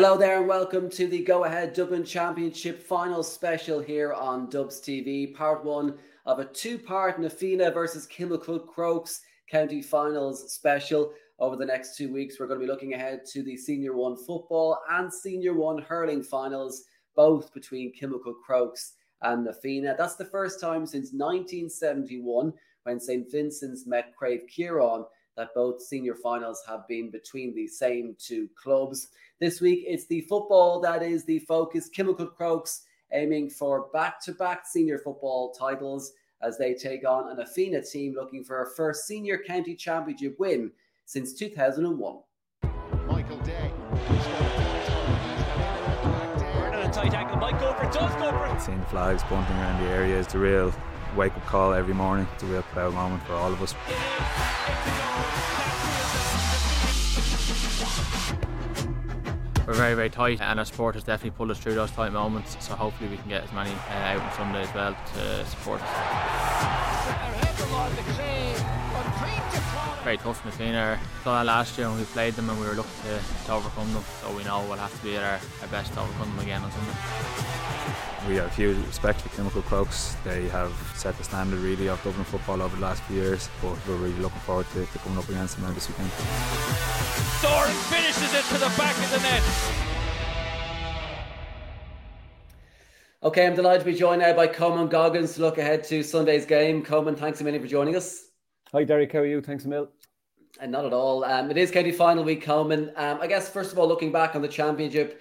Hello there, and welcome to the Go Ahead Dublin Championship final special here on Dubs TV, part one of a two part Na Fianna versus Kilmacud Crokes county finals special. Over the next two weeks, we're going to be looking ahead to the Senior 1 football and Senior 1 hurling finals, both between Kilmacud Crokes and Na Fianna. That's the first time since 1971 when St. Vincent's met Craobh Chiaráin that both senior finals have been between the same two clubs. This week, it's the football that is the focus. Kilmacud Crokes aiming for back to back senior football titles as they take on Na Fianna team looking for a first senior county championship win since 2001. Michael Day. tight angle. Mike Gopher does go for it. Seeing flags bunting around the area is the real wake up call every morning. It's a real proud moment for all of us. we're very, very tight, and our support has definitely pulled us through those tight moments. So hopefully, we can get as many uh, out on Sunday as well to support us. Very tough in the. Saw that last year when we played them and we were looking to, to overcome them. So we know we'll have to be at our, our best to overcome them again on Sunday. We have huge respect for Kilmacud Crokes. They have set the standard really of Dublin football over the last few years, but we're really looking forward to, to coming up against them now this weekend. Doran finishes it to the back of the net. Okay, I'm delighted to be joined now by Coman Goggins to look ahead to Sunday's game. Coman, thanks a million for joining us. Hi, Derek. How are you? Thanks a million. And not at all. Um, it is county final week, Coman. Um, I guess, first of all, looking back on the championship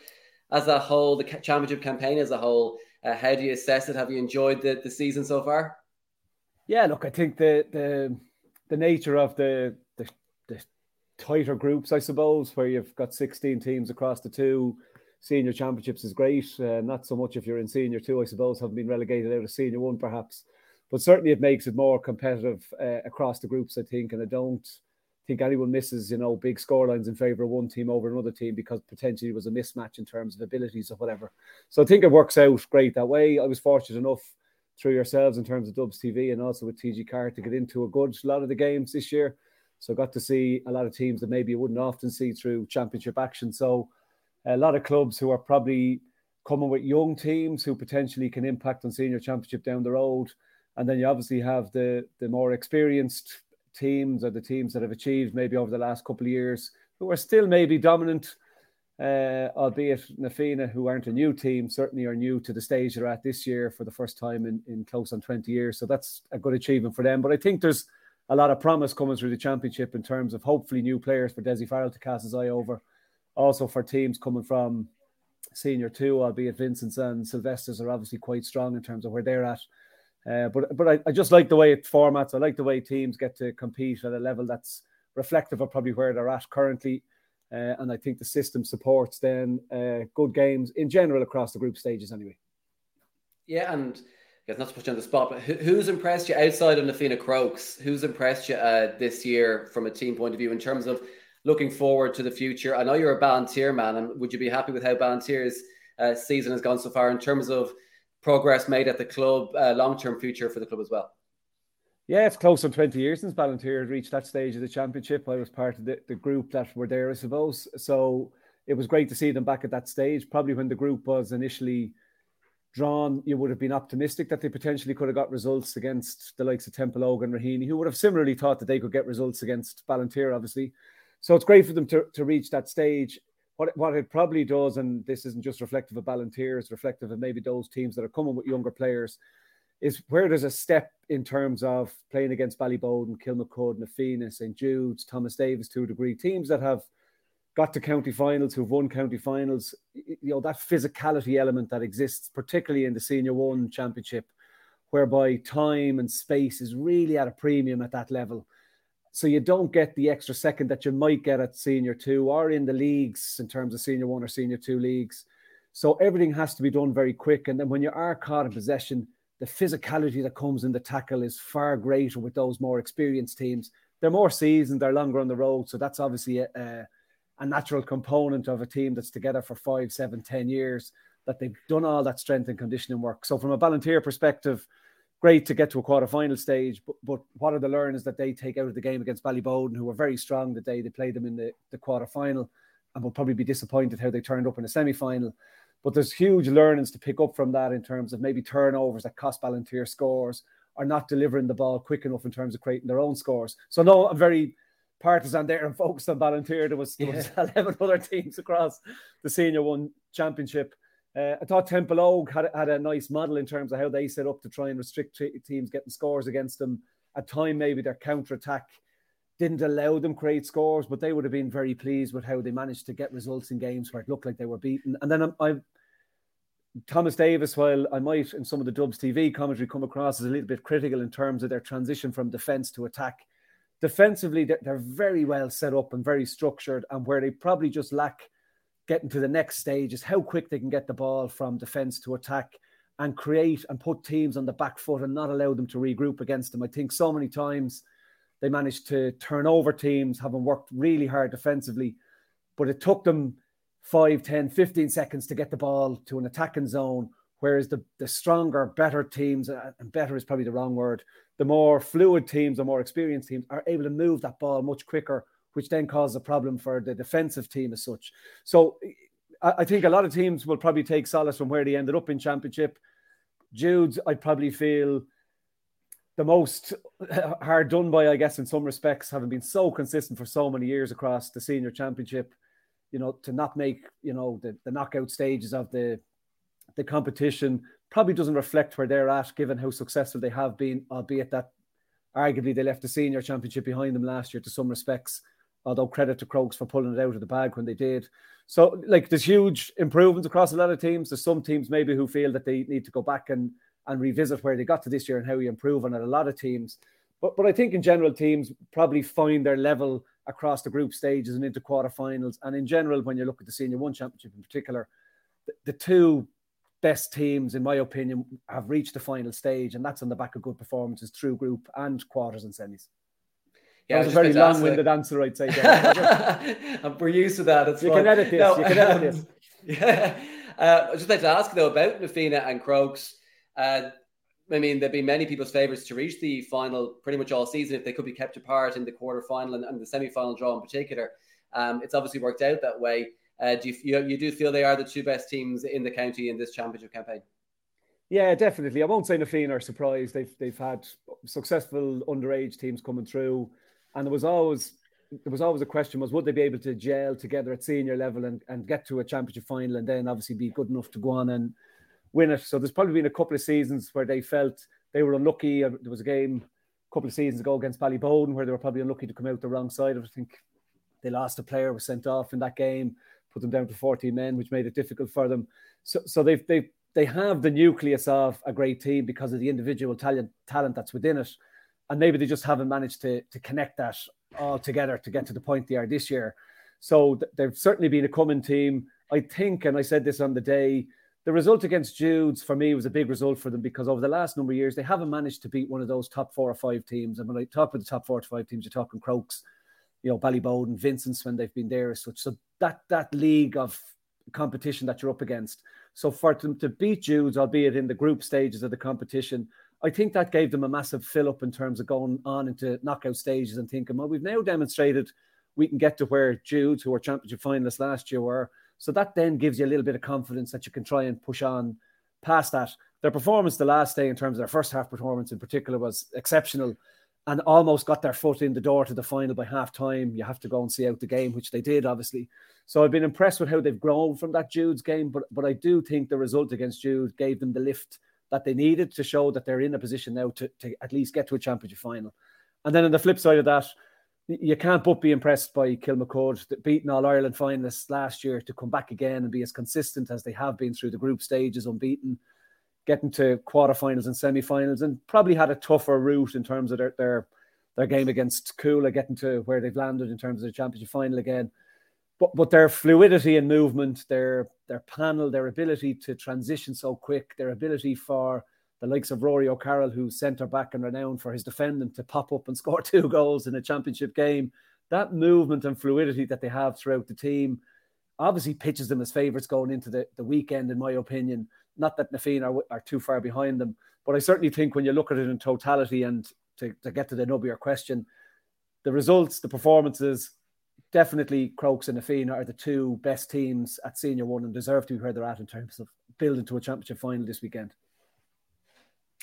as a whole, the championship campaign as a whole, uh, how do you assess it? Have you enjoyed the, the season so far? Yeah, look, I think the the the nature of the, the the tighter groups, I suppose, where you've got 16 teams across the two senior championships is great. Uh, not so much if you're in senior two, I suppose, have been relegated out of senior one, perhaps. But certainly it makes it more competitive uh, across the groups, I think. And I don't think anyone misses, you know, big scorelines in favour of one team over another team because potentially it was a mismatch in terms of abilities or whatever. So I think it works out great that way. I was fortunate enough through yourselves in terms of Dubs TV and also with TG Card to get into a good lot of the games this year. So I got to see a lot of teams that maybe you wouldn't often see through championship action. So a lot of clubs who are probably coming with young teams who potentially can impact on senior championship down the road. And then you obviously have the the more experienced teams or the teams that have achieved maybe over the last couple of years who are still maybe dominant, uh, albeit Na Fianna, who aren't a new team, certainly are new to the stage they're at this year for the first time in, in close on 20 years. So that's a good achievement for them. But I think there's a lot of promise coming through the championship in terms of hopefully new players for Dessie Farrell to cast his eye over. Also for teams coming from senior two, albeit Vincent's and Sylvester's are obviously quite strong in terms of where they're at. Uh, but but I, I, just like the way it formats. I like the way teams get to compete at a level that's reflective of probably where they're at currently. Uh, and I think the system supports then uh, good games in general across the group stages anyway. Yeah, and guess not to put you on the spot, but who's impressed you outside of Na Fianna Crokes? Who's impressed you uh, this year from a team point of view in terms of looking forward to the future? I know you're a Ballinteer man, and would you be happy with how Ballinteer's uh, season has gone so far in terms of progress made at the club, uh, long term future for the club as well? Yeah, it's close on 20 years since Ballinteer had reached that stage of the championship. I was part of the, the group that were there, I suppose. So it was great to see them back at that stage. Probably when the group was initially drawn, you would have been optimistic that they potentially could have got results against the likes of Templeogue and Raheny, who would have similarly thought that they could get results against Ballinteer, obviously. So it's great for them to, to reach that stage what what it probably does, and this isn't just reflective of Ballinteer, it's reflective of maybe those teams that are coming with younger players, is where there's a step in terms of playing against Ballyboden, Kilmacud, Na Fianna, St Jude's, Thomas Davis to a degree, teams that have got to county finals, who've won county finals, you know, that physicality element that exists, particularly in the senior one championship, whereby time and space is really at a premium at that level so you don't get the extra second that you might get at senior two or in the leagues in terms of senior one or senior two leagues. So everything has to be done very quick. And then when you are caught in possession, the physicality that comes in the tackle is far greater with those more experienced teams. They're more seasoned, they're longer on the road. So that's obviously a, a, a natural component of a team that's together for five, seven, ten years, that they've done all that strength and conditioning work. So from a Ballinteer perspective, great to get to a quarter final stage, but, but what are the learnings that they take out of the game against Ballyboden, who were very strong the day they played them in the, the quarter final? and will probably be disappointed how they turned up in a semi final. But there's huge learnings to pick up from that in terms of maybe turnovers that cost Ballinteer scores are not delivering the ball quick enough in terms of creating their own scores. So no, I'm very partisan there and focused on Ballinteer. There was, there was 11 other teams across the senior one championship. Uh, I thought Templeogue had, had a nice model in terms of how they set up to try and restrict teams getting scores against them. At time, maybe their counter attack didn't allow them create scores, but they would have been very pleased with how they managed to get results in games where it looked like they were beaten. And then I, Thomas Davis, while I might in some of the Dubs TV commentary come across as a little bit critical in terms of their transition from defence to attack, defensively they're very well set up and very structured, and where they probably just lack getting to the next stage is how quick they can get the ball from defence to attack and create and put teams on the back foot and not allow them to regroup against them. I think so many times they managed to turn over teams, having worked really hard defensively, but it took them 5, 10, 15 seconds to get the ball to an attacking zone. Whereas the, the stronger, better teams, uh, and better is probably the wrong word, the more fluid teams, the more experienced teams are able to move that ball much quicker, which then causes a problem for the defensive team as such. So I, think a lot of teams will probably take solace from where they ended up in championship. Jude's, I probably feel the most hard done by, I guess, in some respects, having been so consistent for so many years across the senior championship you know, to not make, you know, the, the knockout stages of the the competition probably doesn't reflect where they're at, given how successful they have been, albeit that arguably they left the senior championship behind them last year to some respects. Although credit to Crokes for pulling it out of the bag when they did. So, like, there's huge improvements across a lot of teams. There's some teams maybe who feel that they need to go back and and revisit where they got to this year and how you improve on it. A lot of teams, but but I think in general, teams probably find their level across the group stages and into quarterfinals. And in general, when you look at the Senior One Championship in particular, the, the two best teams, in my opinion, have reached the final stage, and that's on the back of good performances through group and quarters and semis. Yeah, that was a very long-winded answer, I'd say. We're used to that. It's you can edit this. No, you can edit this. yeah. Uh, I just like to ask though about Na Fianna and Crokes. Uh, I mean, there'd be many people's favourites to reach the final pretty much all season if they could be kept apart in the quarter final and, and the semi final draw in particular. Um, it's obviously worked out that way. Uh, do you, you, you do feel they are the two best teams in the county in this championship campaign? Yeah, definitely. I won't say Na Fianna are surprised. They've they've had successful underage teams coming through, and there was always there was always a question was would they be able to gel together at senior level and, and get to a championship final and then obviously be good enough to go on and win it. So there's probably been a couple of seasons where they felt they were unlucky. Uh, there was a game a couple of seasons ago against Ballyboden where they were probably unlucky to come out the wrong side. I think they lost a player, was sent off in that game, put them down to 14 men, which made it difficult for them. So, so they've, they they have the nucleus of a great team because of the individual talent talent that's within it. And maybe they just haven't managed to, to connect that all together to get to the point they are this year. So th- they've certainly been a coming team. I think, and I said this on the day, the result against Jude's for me was a big result for them because over the last number of years they haven't managed to beat one of those top four or five teams. And when I talk about the top four or five teams, you're talking Crokes, you know, Ballyboden, Vincent's when they've been there as such. So that that league of competition that you're up against. So for them to beat Jude's, albeit in the group stages of the competition, I think that gave them a massive fill up in terms of going on into knockout stages and thinking, well, we've now demonstrated we can get to where Jude's, who were championship finalists last year, were so that then gives you a little bit of confidence that you can try and push on past that. Their performance the last day, in terms of their first half performance in particular, was exceptional and almost got their foot in the door to the final by half time. You have to go and see out the game, which they did, obviously. So I've been impressed with how they've grown from that Jude's game, but but I do think the result against Jude gave them the lift that they needed to show that they're in a position now to, to at least get to a championship final. And then on the flip side of that, you can't but be impressed by Kilmacud beating All Ireland finalists last year to come back again and be as consistent as they have been through the group stages, unbeaten, getting to quarterfinals and semi-finals, and probably had a tougher route in terms of their their, their game against Cuala, getting to where they've landed in terms of the championship final again. But but their fluidity and movement, their their panel, their ability to transition so quick, their ability for the likes of Rory O'Carroll, who's centre back and renowned for his defending, to pop up and score two goals in a championship game. That movement and fluidity that they have throughout the team obviously pitches them as favourites going into the, the weekend, in my opinion. Not that Na Fianna are, are too far behind them, but I certainly think when you look at it in totality and to, to get to the nub of your question, the results, the performances, definitely Crokes and Na Fianna are the two best teams at Senior One and deserve to be where they're at in terms of building to a championship final this weekend.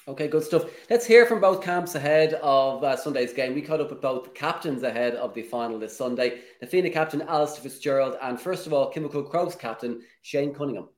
Okay, good stuff. Let's hear from both camps ahead of uh, Sunday's game. We caught up with both captains ahead of the final this Sunday. Na Fianna captain Alistair Fitzgerald, and first of all, Kilmacud Crokes captain Shane Cunningham.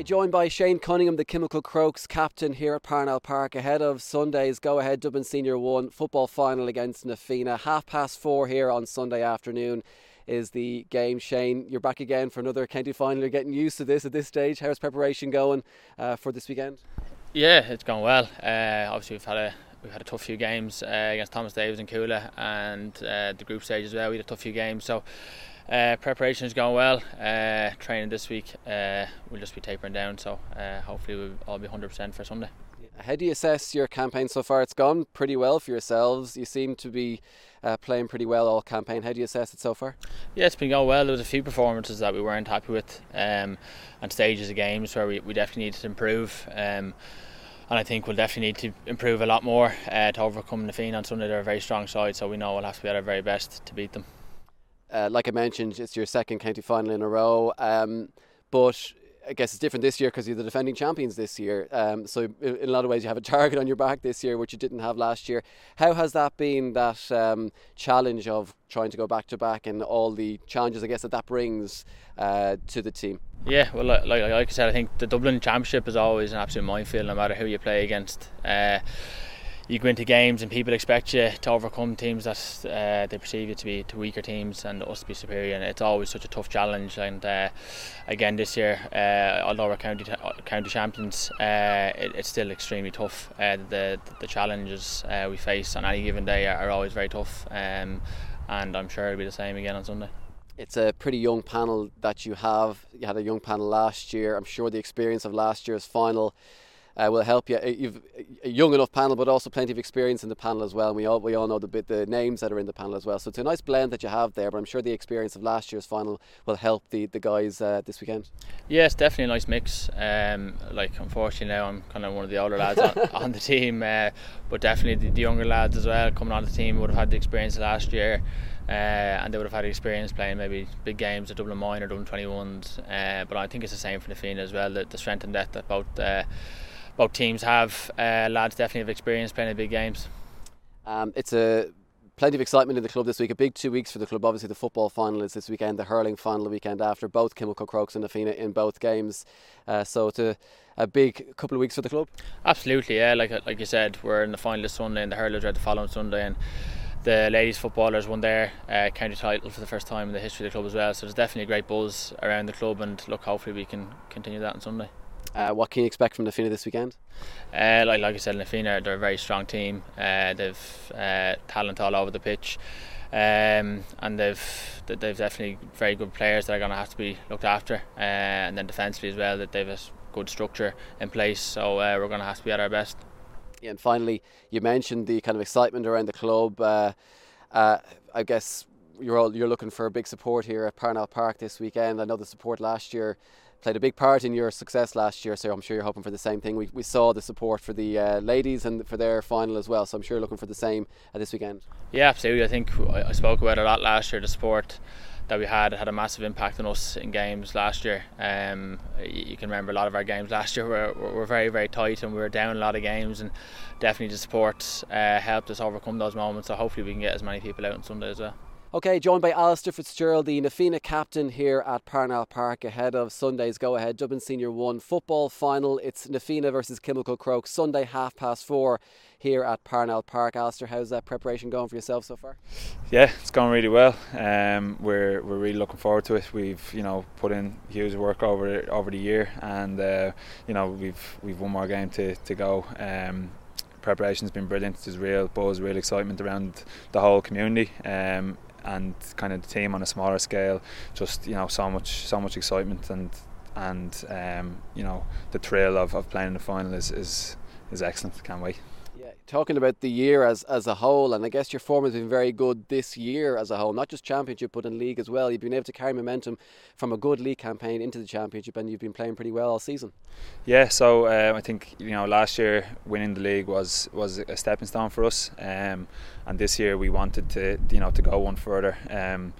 Okay, joined by Shane Cunningham, the Kilmacud Crokes captain here at Parnell Park, ahead of Sunday's go ahead Dublin Senior 1 football final against Na Fianna. Half past four here on Sunday afternoon is the game. Shane, you're back again for another county final. You're getting used to this at this stage. How's preparation going uh, for this weekend? Yeah, it's going well. Uh, obviously, we've had a we've had a tough few games uh, against Thomas Davis and Cuala, and uh, the group stage as well. We had a tough few games, so uh, preparation is going well. Uh, training this week, uh, we'll just be tapering down, so uh, hopefully we'll all be 100% for Sunday. How do you assess your campaign so far? It's gone pretty well for yourselves. You seem to be uh, playing pretty well all campaign. How do you assess it so far? Yeah, it's been going well. There was a few performances that we weren't happy with, um, and stages of games where we, we definitely needed to improve. Um, and I think we'll definitely need to improve a lot more uh, to overcome the Fianna on Sunday. They're a very strong side, so we know we'll have to be at our very best to beat them. Uh, like I mentioned, it's your second county final in a row. Um, but I guess it's different this year because you're the defending champions this year. Um, so in a lot of ways, you have a target on your back this year, which you didn't have last year. How has that been? That um, challenge of trying to go back to back and all the challenges, I guess that that brings uh, to the team. Yeah, well, like, like, I said, I think the Dublin Championship is always an absolute minefield, no matter who you play against. Uh, you go into games and people expect you to overcome teams that uh, they perceive you to be to weaker teams and us to be superior and it's always such a tough challenge and uh, again this year uh, although we're county county champions uh, it, it's still extremely tough. Uh, the the challenges uh, we face on any given day are, are always very tough um, and I'm sure it'll be the same again on Sunday. It's a pretty young panel that you have. You had a young panel last year. I'm sure the experience of last year's final uh, will help you. Uh, you've a young enough panel, but also plenty of experience in the panel as well. And we all we all know the bit the names that are in the panel as well. So it's a nice blend that you have there. But I'm sure the experience of last year's final will help the the guys uh, this weekend. Yeah, it's definitely a nice mix. Um, like unfortunately now I'm kind of one of the older lads on, on, the team, uh, but definitely the, the, younger lads as well coming on the team would have had the experience last year. Uh, and they would have had experience playing maybe big games at Dublin Minor, Dublin 21s. Uh, but I think it's the same for the as well. The, the strength and depth that both both teams have. Uh, lads definitely have experience playing in big games. Um, it's a plenty of excitement in the club this week. A big two weeks for the club. Obviously, the football final is this weekend. The hurling final the weekend after. Both Kilmacud Crokes and Na Fianna in both games. Uh, so it's a, a big couple of weeks for the club. Absolutely, yeah. Like like you said, we're in the final this Sunday, and the hurlers are the following Sunday, and the ladies footballers won their uh, county title for the first time in the history of the club as well. So there's definitely a great buzz around the club, and look, hopefully we can continue that on Sunday. Uh, what can you expect from Na Fianna this weekend? Uh, like like I said, Na Fianna they're a very strong team. Uh, they've uh, talent all over the pitch, um, and they've they've definitely very good players that are going to have to be looked after, uh, and then defensively as well that they've a good structure in place. So uh, we're going to have to be at our best. Yeah, and finally, you mentioned the kind of excitement around the club. I guess you're all, you're looking for a big support here at Parnell Park this weekend. I know the support last year played a big part in your success last year, so I'm sure you're hoping for the same thing. We, we saw the support for the uh, ladies and for their final as well, so I'm sure you're looking for the same uh, this weekend. Yeah, absolutely. I think I spoke about it a lot last year. The support that we had had a massive impact on us in games last year. Um, you can remember a lot of our games last year were, were very, very tight and we were down a lot of games, and definitely the support uh, helped us overcome those moments. So hopefully we can get as many people out on Sunday as well. Okay, joined by Alistair Fitzgerald, the Na Fianna captain here at Parnell Park ahead of Sunday's go ahead Dublin Senior 1 football final. It's Na Fianna versus Kilmacud Croke, Sunday half past four here at Parnell Park. Alistair, how's that preparation going for yourself so far? Yeah, it's going really well. Um, we're, we're really looking forward to it. We've you know put in huge work over over the year, and uh, you know we've we've one more game to, to go. Um, preparation's been brilliant. There's real buzz, real excitement around the whole community. Um, and kind of the team on a smaller scale. Just you know, so much so much excitement and and um, you know the thrill of, of playing in the final is, is is excellent. Can't wait talking about the year as, as a whole, and I guess your form has been very good this year as a whole, not just championship but in league as well. You've been able to carry momentum from a good league campaign into the championship, and you've been playing pretty well all season. Yeah, so um, I think you know last year winning the league was was a stepping stone for us, um, and this year we wanted to you know to go one further. Um,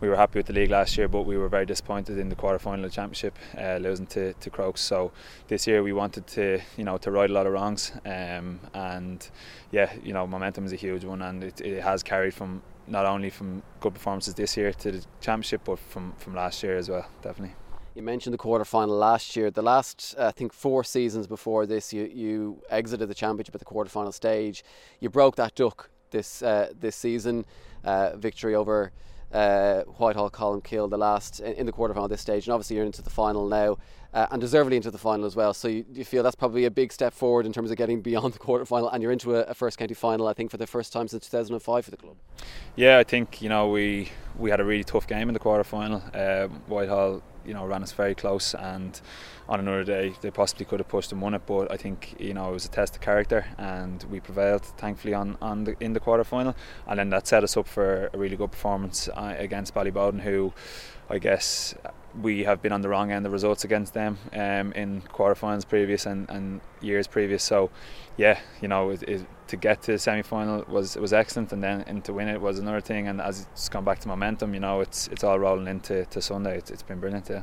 we were happy with the league last year, but we were very disappointed in the quarter final of the championship, uh, losing to, to Crokes. So this year we wanted to, you know, to right a lot of wrongs, um, and yeah, you know, momentum is a huge one, and it, it has carried from not only from good performances this year to the championship, but from from last year as well, definitely. You mentioned the quarter final last year. The last, I think, four seasons before this, you, you exited the championship at the quarter final stage. You broke that duck this uh, this season, uh, victory over uh, Whitehall Colmcille the last in the quarterfinal this stage, and obviously you're into the final now, uh, and deservedly into the final as well. So you, you, feel that's probably a big step forward in terms of getting beyond the quarterfinal, and you're into a, a, first county final, I think, for the first time since 2005 for the club. Yeah, I think you know we we had a really tough game in the quarterfinal. Uh, Whitehall you know ran us very close and on another day they possibly could have pushed and won it but I think you know it was a test of character and we prevailed thankfully on, on the, in the quarter final and then that set us up for a really good performance uh, against Ballyboden who I guess we have been on the wrong end of results against them um, in quarterfinals previous and, and years previous. So, yeah, you know, it, it, to get to the semi final was was excellent, and then and to win it was another thing. And as it's gone back to momentum, you know, it's it's all rolling into to Sunday. it's, it's been brilliant. Yeah.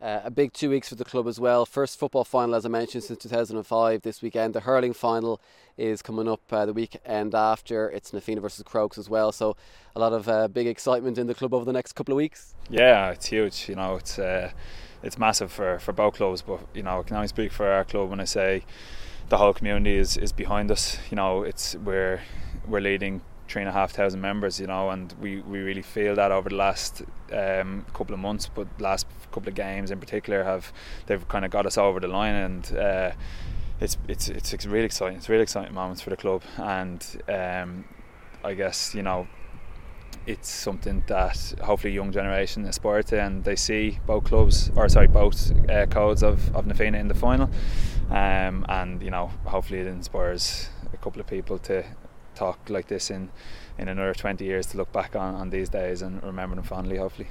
Uh, a big two weeks for the club as well. First football final, as I mentioned, since 2005 this weekend. The hurling final is coming up uh, the weekend after. It's Na Fianna versus Crokes as well. So a lot of uh, big excitement in the club over the next couple of weeks. Yeah, it's huge. You know, it's uh, it's massive for, for both clubs. But you know, I can only speak for our club when I say the whole community is, is behind us. You know, it's we're we're leading three and a half thousand members, you know, and we, we really feel that over the last um, couple of months, but last couple of games in particular have they've kind of got us over the line, and uh, it's it's it's really exciting. It's really exciting moments for the club, and um, I guess you know it's something that hopefully young generation aspire to and they see both clubs or sorry both uh, codes of, of Na Fianna in the final um, and you know hopefully it inspires a couple of people to talk like this in in another 20 years to look back on, on these days and remember them fondly hopefully.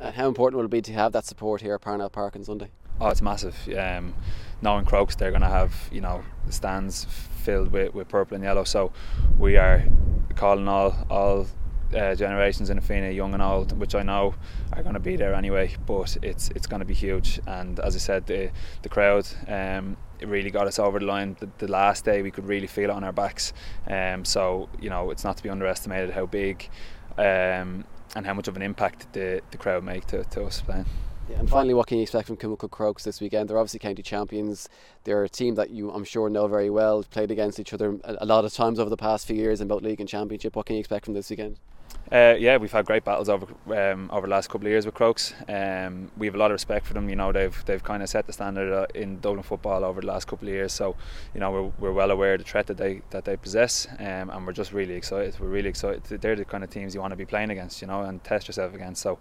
Uh, how important will it be to have that support here at Parnell Park on Sunday? Oh it's massive. Um, knowing Crokes they're going to have you know the stands filled with, with purple and yellow. So we are calling all all uh, generations in Na Fianna, young and old, which I know are going to be there anyway. But it's it's going to be huge. And as I said, the the crowd um, really got us over the line. The, the, last day we could really feel it on our backs. Um, so you know it's not to be underestimated how big um, and how much of an impact the, the crowd make to, to us playing. Yeah, and finally, what can you expect from Kilmacud Crokes this weekend? They're obviously county champions. They're a team that you, I'm sure, know very well. Played against each other a lot of times over the past few years in both league and championship. What can you expect from this weekend? Uh, yeah, we've had great battles over um, over the last couple of years with Crokes. Um, we have a lot of respect for them. You know, they've they've kind of set the standard uh, in Dublin football over the last couple of years. So, you know, we're, we're well aware of the threat that they that they possess, um, and we're just really excited. We're really excited. They're the kind of teams you want to be playing against, you know, and test yourself against. So,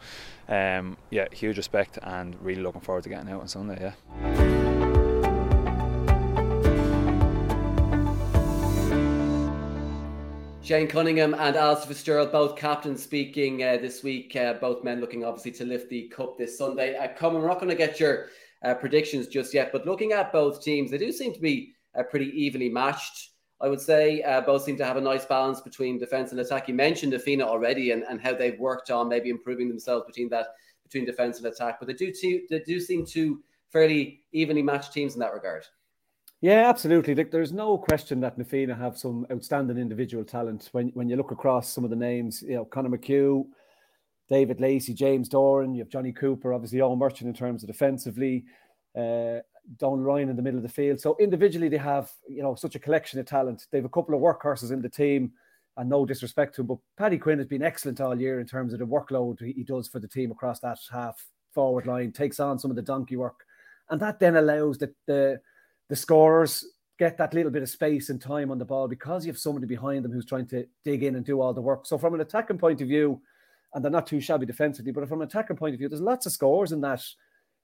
um, yeah, huge respect, and really looking forward to getting out on Sunday. Yeah. Shane Cunningham and Alistair Fitzgerald, both captains, speaking uh, this week. Uh, both men looking obviously to lift the cup this Sunday. Uh, Come, we're not going to get your uh, predictions just yet, but looking at both teams, they do seem to be uh, pretty evenly matched. I would say uh, both seem to have a nice balance between defence and attack. You mentioned Na Fianna already and, and how they've worked on maybe improving themselves between that between defence and attack, but they do they do seem to fairly evenly matched teams in that regard. Yeah, absolutely. There's no question that Na Fianna have some outstanding individual talent. When when you look across some of the names, you know, Conor McHugh, David Lacey, James Doran, you have Johnny Cooper, obviously Eoin Murchan in terms of defensively, uh, Don Ryan in the middle of the field. So individually, they have you know such a collection of talent. They have a couple of workhorses in the team, and no disrespect to him, but Paddy Quinn has been excellent all year in terms of the workload he does for the team across that half forward line. Takes on some of the donkey work, and that then allows the the the scorers get that little bit of space and time on the ball because you have somebody behind them who's trying to dig in and do all the work. So from an attacking point of view, and they're not too shabby defensively, but from an attacking point of view, there's lots of scores in that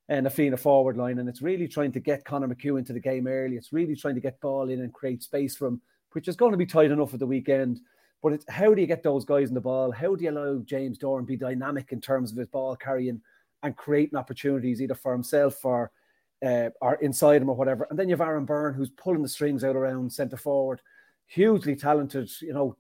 and uh, a Fianna forward line, and it's really trying to get Conor McHugh into the game early. It's really trying to get ball in and create space for him. which is going to be tight enough at the weekend. But it's how do you get those guys in the ball? How do you allow James Doran be dynamic in terms of his ball carrying and creating opportunities either for himself or uh, or inside him or whatever? And then you have Aaron Byrne who's pulling the strings out around centre forward, hugely talented, you know,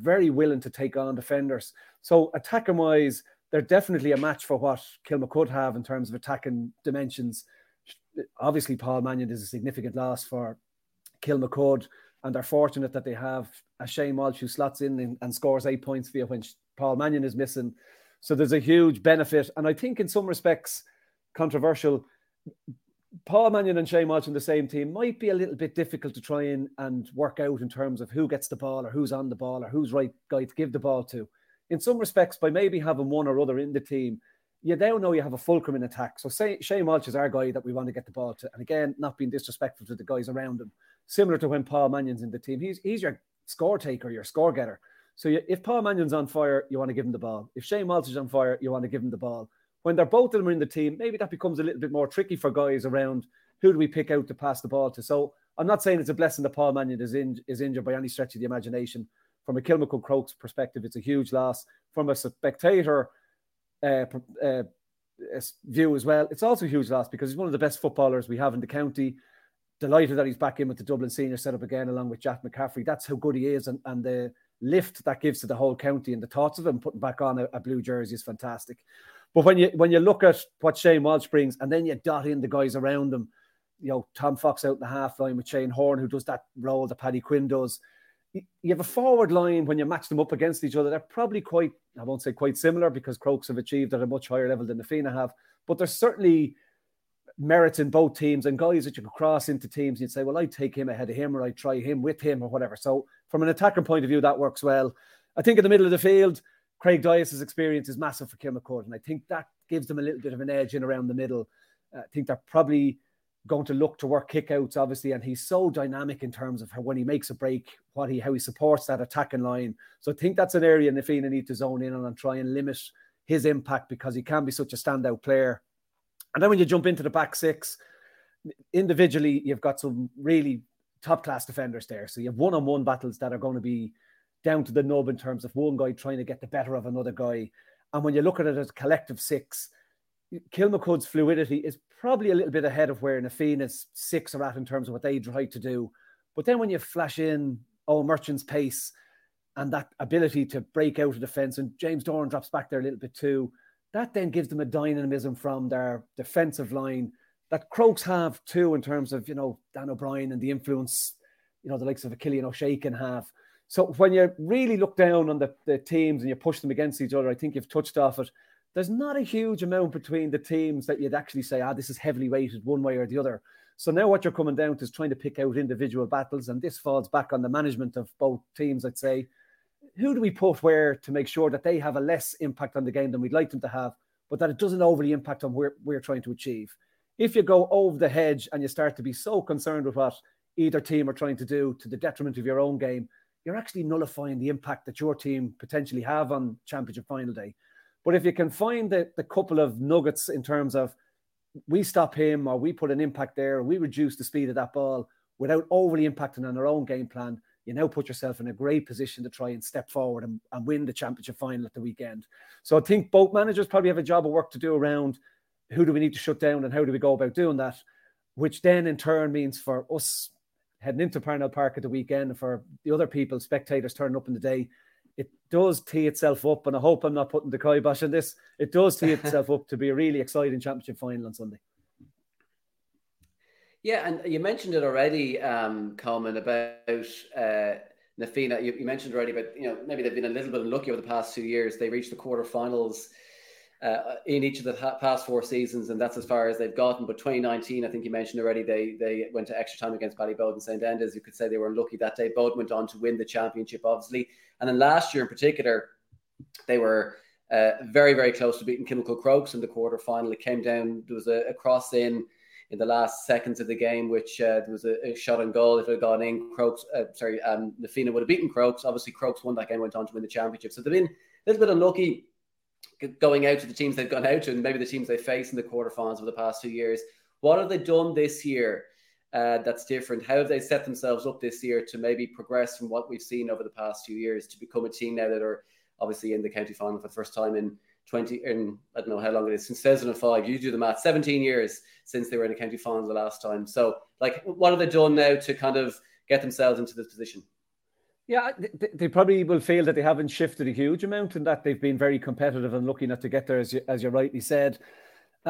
very willing to take on defenders. So attacking wise, they're definitely a match for what Kilmacud have in terms of attacking dimensions. Obviously, Paul Mannion is a significant loss for Kilmacud, and they're fortunate that they have a Shane Walsh who slots in and, and scores eight points for you when Paul Mannion is missing. So there's a huge benefit, and I think in some respects, controversial. Paul Mannion and Shane Walsh in the same team might be a little bit difficult to try and, and work out in terms of who gets the ball or who's on the ball or who's right guy to give the ball to in some respects, by maybe having one or other in the team, you now know you have a fulcrum in attack. So say, Shane Walsh is our guy that we want to get the ball to. And again, not being disrespectful to the guys around him. Similar to when Paul Mannion's in the team. He's, he's your score taker, your score getter. So you, if Paul Mannion's on fire, you want to give him the ball. If Shane Walsh is on fire, you want to give him the ball. When they're both of them in the team, maybe that becomes a little bit more tricky for guys around who do we pick out to pass the ball to. So I'm not saying it's a blessing that Paul Mannion is, in, is injured by any stretch of the imagination. From a Kilmacud Crokes perspective, it's a huge loss. From a spectator uh, uh, view as well, it's also a huge loss because he's one of the best footballers we have in the county. Delighted that he's back in with the Dublin senior setup again, along with Jack McCaffrey. That's how good he is, and, and the lift that gives to the whole county and the thoughts of him putting back on a, a blue jersey is fantastic. But when you when you look at what Shane Walsh brings, and then you dot in the guys around him, you know Tom Fox out in the half line with Shane Horan, who does that role that Paddy Quinn does you have a forward line when you match them up against each other. They're probably quite, I won't say quite similar because Crokes have achieved at a much higher level than the Fianna have, but there's certainly merits in both teams and guys that you could cross into teams. You'd say, well, I'd take him ahead of him or I'd try him with him or whatever. So, from an attacking point of view, that works well. I think in the middle of the field, Craig Dias's experience is massive for Kilmacud, and I think that gives them a little bit of an edge in around the middle. Uh, I think they're probably going to look to work kickouts, obviously, and he's so dynamic in terms of how, when he makes a break, what he how he supports that attacking line. So I think that's an area Na Fianna need to zone in on and try and limit his impact because he can be such a standout player. And then when you jump into the back six, individually, you've got some really top class defenders there. So you have one on one battles that are going to be down to the nub in terms of one guy trying to get the better of another guy. And when you look at it as a collective six, Kilmacud's fluidity is probably a little bit ahead of where Na Fianna's six are at in terms of what they try to do. But then when you flash in oh Merchant's pace and that ability to break out of defence, and James Doran drops back there a little bit too, that then gives them a dynamism from their defensive line that Crokes have too in terms of, you know, Dan O'Brien and the influence, you know, the likes of a Killian O'Shea can have. So when you really look down on the, the teams and you push them against each other, I think you've touched off it there's not a huge amount between the teams that you'd actually say, ah, this is heavily weighted one way or the other. So now what you're coming down to is trying to pick out individual battles, and this falls back on the management of both teams, I'd say. Who do we put where to make sure that they have a less impact on the game than we'd like them to have, but that it doesn't overly impact on where we're trying to achieve? If you go over the hedge and you start to be so concerned with what either team are trying to do to the detriment of your own game, you're actually nullifying the impact that your team potentially have on championship final day. But if you can find the, the couple of nuggets in terms of we stop him or we put an impact there, we reduce the speed of that ball without overly impacting on our own game plan, you now put yourself in a great position to try and step forward and, and win the championship final at the weekend. So I think both managers probably have a job of work to do around who do we need to shut down and how do we go about doing that, which then in turn means for us heading into Parnell Park at the weekend for the other people, spectators turning up in the day, it does tee itself up, and I hope I'm not putting the kibosh on this. It does tee itself up to be a really exciting championship final on Sunday. Yeah, and you mentioned it already, um, Coman, about uh, Na Fianna. You, you, mentioned already, but you know maybe they've been a little bit unlucky over the past two years. They reached the quarterfinals uh, in each of the past four seasons, and that's as far as they've gotten. But 2019, I think you mentioned already, they they went to extra time against Ballyboden St Enda's. You could say they were unlucky that day. Both went on to win the championship, obviously, and then last year in particular, they were uh, very very close to beating Kilmacud Crokes in the quarter final. It came down. There was a, a cross in in the last seconds of the game, which uh, there was a, a, shot on goal. If it had gone in, Crokes, uh, sorry, um, Na Fianna would have beaten Crokes. Obviously, Crokes won that game, went on to win the championship. So they've been a little bit unlucky going out to the teams they've gone out to and maybe the teams they face in the quarterfinals over the past two years. What have they done this year uh, that's different? How have they set themselves up this year to maybe progress from what we've seen over the past few years to become a team now that are obviously in the county final for the first time in 20 in I don't know how long it is since 2005 you do the math 17 years since they were in a county final the last time so like what have they done now to kind of get themselves into this position yeah they, probably will feel that they haven't shifted a huge amount and that they've been very competitive and looking at to get there as you, as you rightly said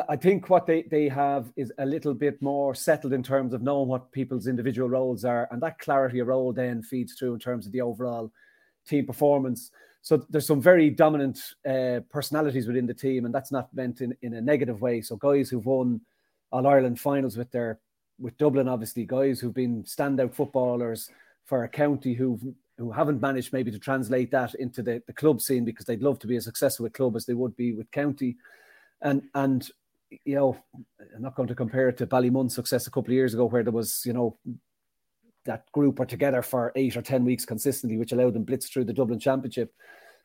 I think what they, they have is a little bit more settled in terms of knowing what people's individual roles are, and that clarity of role then feeds through in terms of the overall team performance. So there's some very dominant uh, personalities within the team, and that's not meant in, in a negative way. So guys who've won All Ireland finals with their with Dublin, obviously, guys who've been standout footballers for a county who who haven't managed maybe to translate that into the, the club scene because they'd love to be as successful with club as they would be with county. And and you know, I'm not going to compare it to Ballymun's success a couple of years ago, where there was, you know, that group were together for eight or ten weeks consistently, which allowed them blitz through the Dublin Championship.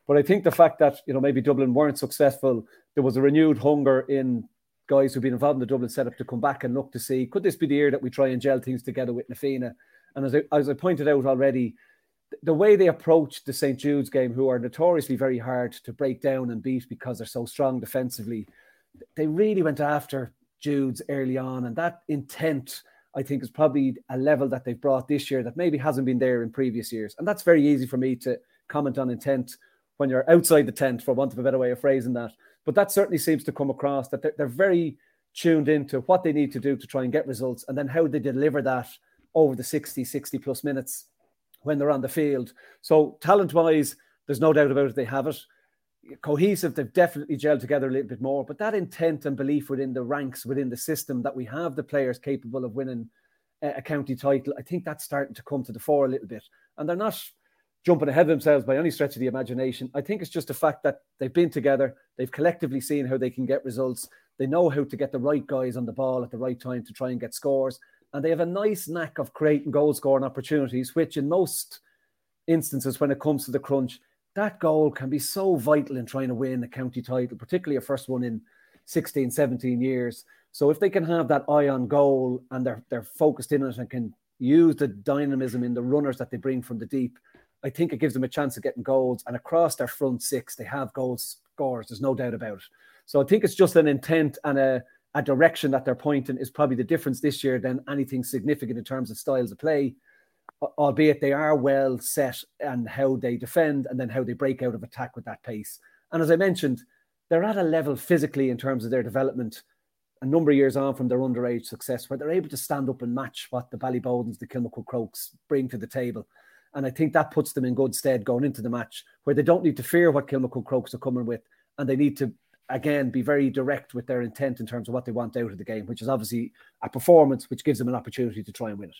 But I think the fact that you know maybe Dublin weren't successful, there was a renewed hunger in guys who've been involved in the Dublin setup to come back and look to see could this be the year that we try and gel things together with Na Fianna? And as I, as I pointed out already, the way they approached the St Jude's game, who are notoriously very hard to break down and beat because they're so strong defensively, they really went after Jude's early on, and that intent I think is probably a level that they've brought this year that maybe hasn't been there in previous years. And that's very easy for me to comment on intent when you're outside the tent, for want of a better way of phrasing that. But that certainly seems to come across that they're, they're very tuned into what they need to do to try and get results and then how they deliver that over the 60, 60 plus minutes when they're on the field. So, talent wise, there's no doubt about it, they have it. Cohesive, they've definitely gelled together a little bit more. But that intent and belief within the ranks, within the system, that we have the players capable of winning a county title, I think that's starting to come to the fore a little bit. And they're not jumping ahead of themselves by any stretch of the imagination. I think it's just the fact that they've been together, they've collectively seen how they can get results, they know how to get the right guys on the ball at the right time to try and get scores, and they have a nice knack of creating goal scoring opportunities, which in most instances, when it comes to the crunch, that goal can be so vital in trying to win a county title, particularly a first one in 16, 17 years. So if they can have that eye on goal and they're they're focused in it and can use the dynamism in the runners that they bring from the deep, I think it gives them a chance of getting goals. And across their front six, they have goals scores. There's no doubt about it. So I think it's just an intent and a, a direction that they're pointing is probably the difference this year than anything significant in terms of styles of play. Albeit they are well set and how they defend and then how they break out of attack with that pace. And as I mentioned, they're at a level physically in terms of their development a number of years on from their underage success where they're able to stand up and match what the Ballybodens, the Kilmacud Crokes bring to the table. And I think that puts them in good stead going into the match where they don't need to fear what Kilmacud Crokes are coming with. And they need to, again, be very direct with their intent in terms of what they want out of the game, which is obviously a performance which gives them an opportunity to try and win it.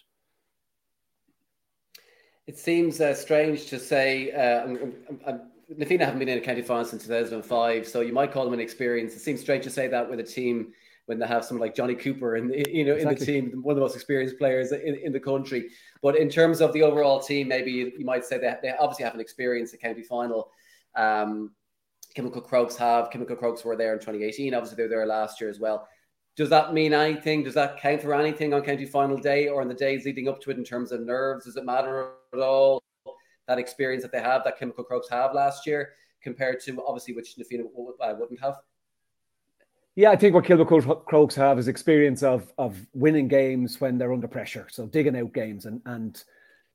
It seems uh, strange to say, uh, I'm, I'm, Na haven't been in a county final since 2005, so you might call them an experience. It seems strange to say that with a team when they have someone like Johnny Cooper in you know exactly. in the team, one of the most experienced players in, in the country. But in terms of the overall team, maybe you, you might say that they obviously have an experience at county final. Um, Kilmacud Crokes have. Kilmacud Crokes were there in 2018. Obviously, they were there last year as well. Does that mean anything? Does that count for anything on county final day or in the days leading up to it in terms of nerves? Does it matter at all? That experience that they have, that Kilmacud Crokes have last year, compared to obviously which Na Fianna uh, wouldn't have. Yeah, I think what Kilmacud Crokes have is experience of of winning games when they're under pressure. So digging out games and and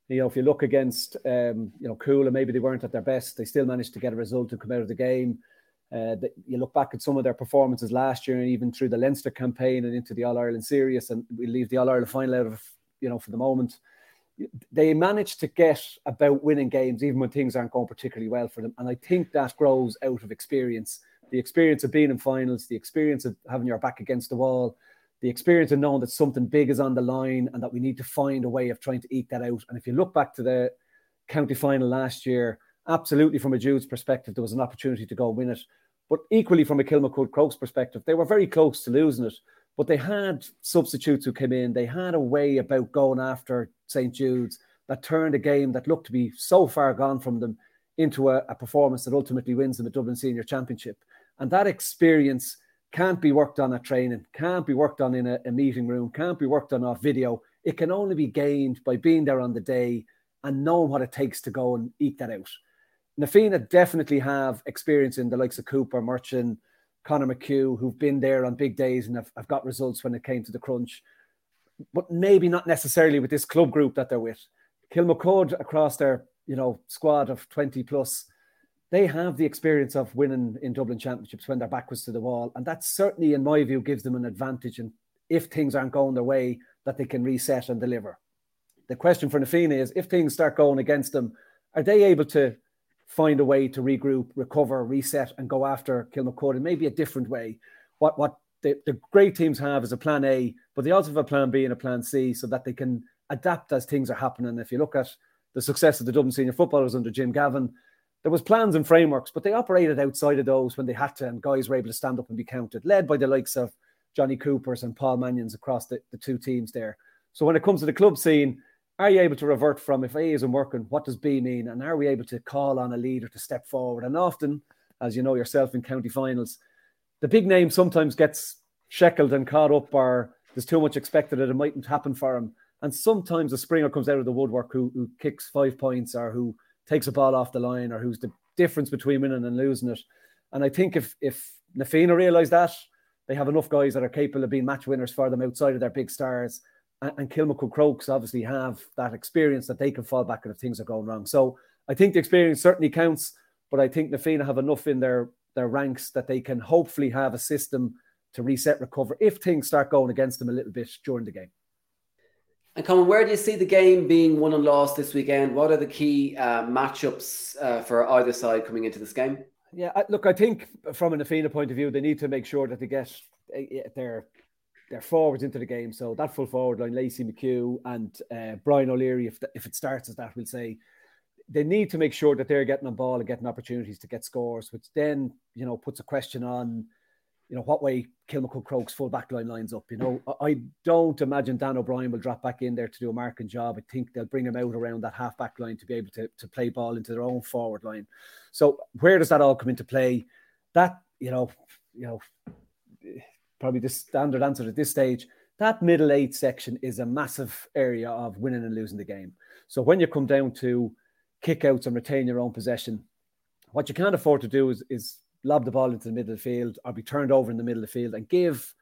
you know if you look against um, you know Cuala, maybe they weren't at their best. They still managed to get a result to come out of the game. Uh, you look back at some of their performances last year and even through the Leinster campaign and into the All Ireland series, and we leave the All Ireland final out of you know for the moment. They managed to get about winning games even when things aren't going particularly well for them, and I think that grows out of experience the experience of being in finals, the experience of having your back against the wall, the experience of knowing that something big is on the line and that we need to find a way of trying to eke that out. And if you look back to the county final last year, absolutely from a Jude's perspective, there was an opportunity to go win it. But equally from a Kilmacud Crokes perspective, they were very close to losing it. But they had substitutes who came in. They had a way about going after St. Jude's that turned a game that looked to be so far gone from them into a, a performance that ultimately wins them a Dublin Senior Championship. And that experience can't be worked on at training, can't be worked on in a, a meeting room, can't be worked on off video. It can only be gained by being there on the day and knowing what it takes to go and eke that out. Na Fianna definitely have experience in the likes of Cooper, Murchan, Conor McHugh, who've been there on big days and have, have got results when it came to the crunch, but maybe not necessarily with this club group that they're with. Kilmacud across their you know squad of 20 plus, they have the experience of winning in Dublin championships when their back was to the wall. And that certainly, in my view, gives them an advantage. And if things aren't going their way, that they can reset and deliver. The question for Na Fianna is if things start going against them, are they able to find a way to regroup, recover, reset, and go after Kilmacud in maybe a different way? What what the, the great teams have is a plan A, but they also have a plan B and a plan C so that they can adapt as things are happening. If you look at the success of the Dublin senior footballers under Jim Gavin, there was plans and frameworks, but they operated outside of those when they had to, and guys were able to stand up and be counted, led by the likes of Jonny Coopers and Paul Mannions across the, the two teams there. So when it comes to the club scene, are you able to revert from if A isn't working, what does B mean? And are we able to call on a leader to step forward? And often, as you know yourself in county finals, the big name sometimes gets shackled and caught up, or there's too much expected that it mightn't happen for him. And sometimes a springer comes out of the woodwork who, who kicks five points or who takes a ball off the line or who's the difference between winning and losing it. And I think if if Na Fianna realise that, they have enough guys that are capable of being match winners for them outside of their big stars. And, and Kilmacud Crokes obviously have that experience that they can fall back on if things are going wrong. So I think the experience certainly counts, but I think Na Fianna have enough in their their ranks that they can hopefully have a system to reset, recover if things start going against them a little bit during the game. And Coman, where do you see the game being won and lost this weekend? What are the key uh, matchups uh, for either side coming into this game? Yeah, look, I think from a Na Fianna point of view, they need to make sure that they get eh, their their forwards into the game. So that full forward line, Lacey McHugh and uh, Brian O'Leary, if the, if it starts as that, we'll say they need to make sure that they're getting on ball and getting opportunities to get scores, which then you know puts a question on you know, what way Kilmacud Crokes full back line lines up. You know, I don't imagine Dan O'Brien will drop back in there to do a marking job. I think they'll bring him out around that half back line to be able to, to play ball into their own forward line. So where does that all come into play? That, you know, you know, probably the standard answer at this stage, that middle eight section is a massive area of winning and losing the game. So when you come down to kickouts and retain your own possession, what you can't afford to do is, is lob the ball into the middle of the field or be turned over in the middle of the field and give,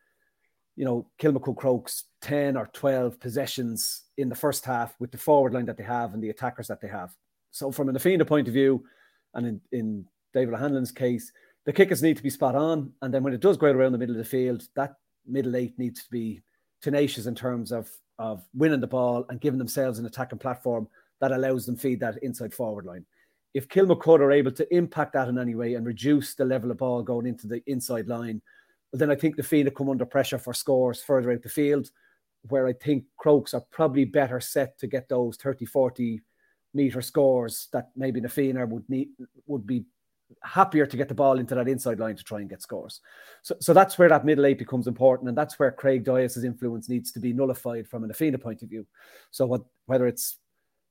you know, Kilmacud Crokes 10 or 12 possessions in the first half with the forward line that they have and the attackers that they have. So from an Na Fianna point of view, and in, in David O'Hanlon's case, the kickers need to be spot on. And then when it does go around the middle of the field, that middle eight needs to be tenacious in terms of, of winning the ball and giving themselves an attacking platform that allows them feed that inside forward line if Kilmacud are able to impact that in any way and reduce the level of ball going into the inside line, then I think the Fianna come under pressure for scores further out the field, where I think Crokes are probably better set to get those 30, 40 meter scores that maybe the Fianna would need would be happier to get the ball into that inside line to try and get scores. So, so that's where that middle eight becomes important, and that's where Craig Dias's influence needs to be nullified from an Na Fianna point of view. So what, whether it's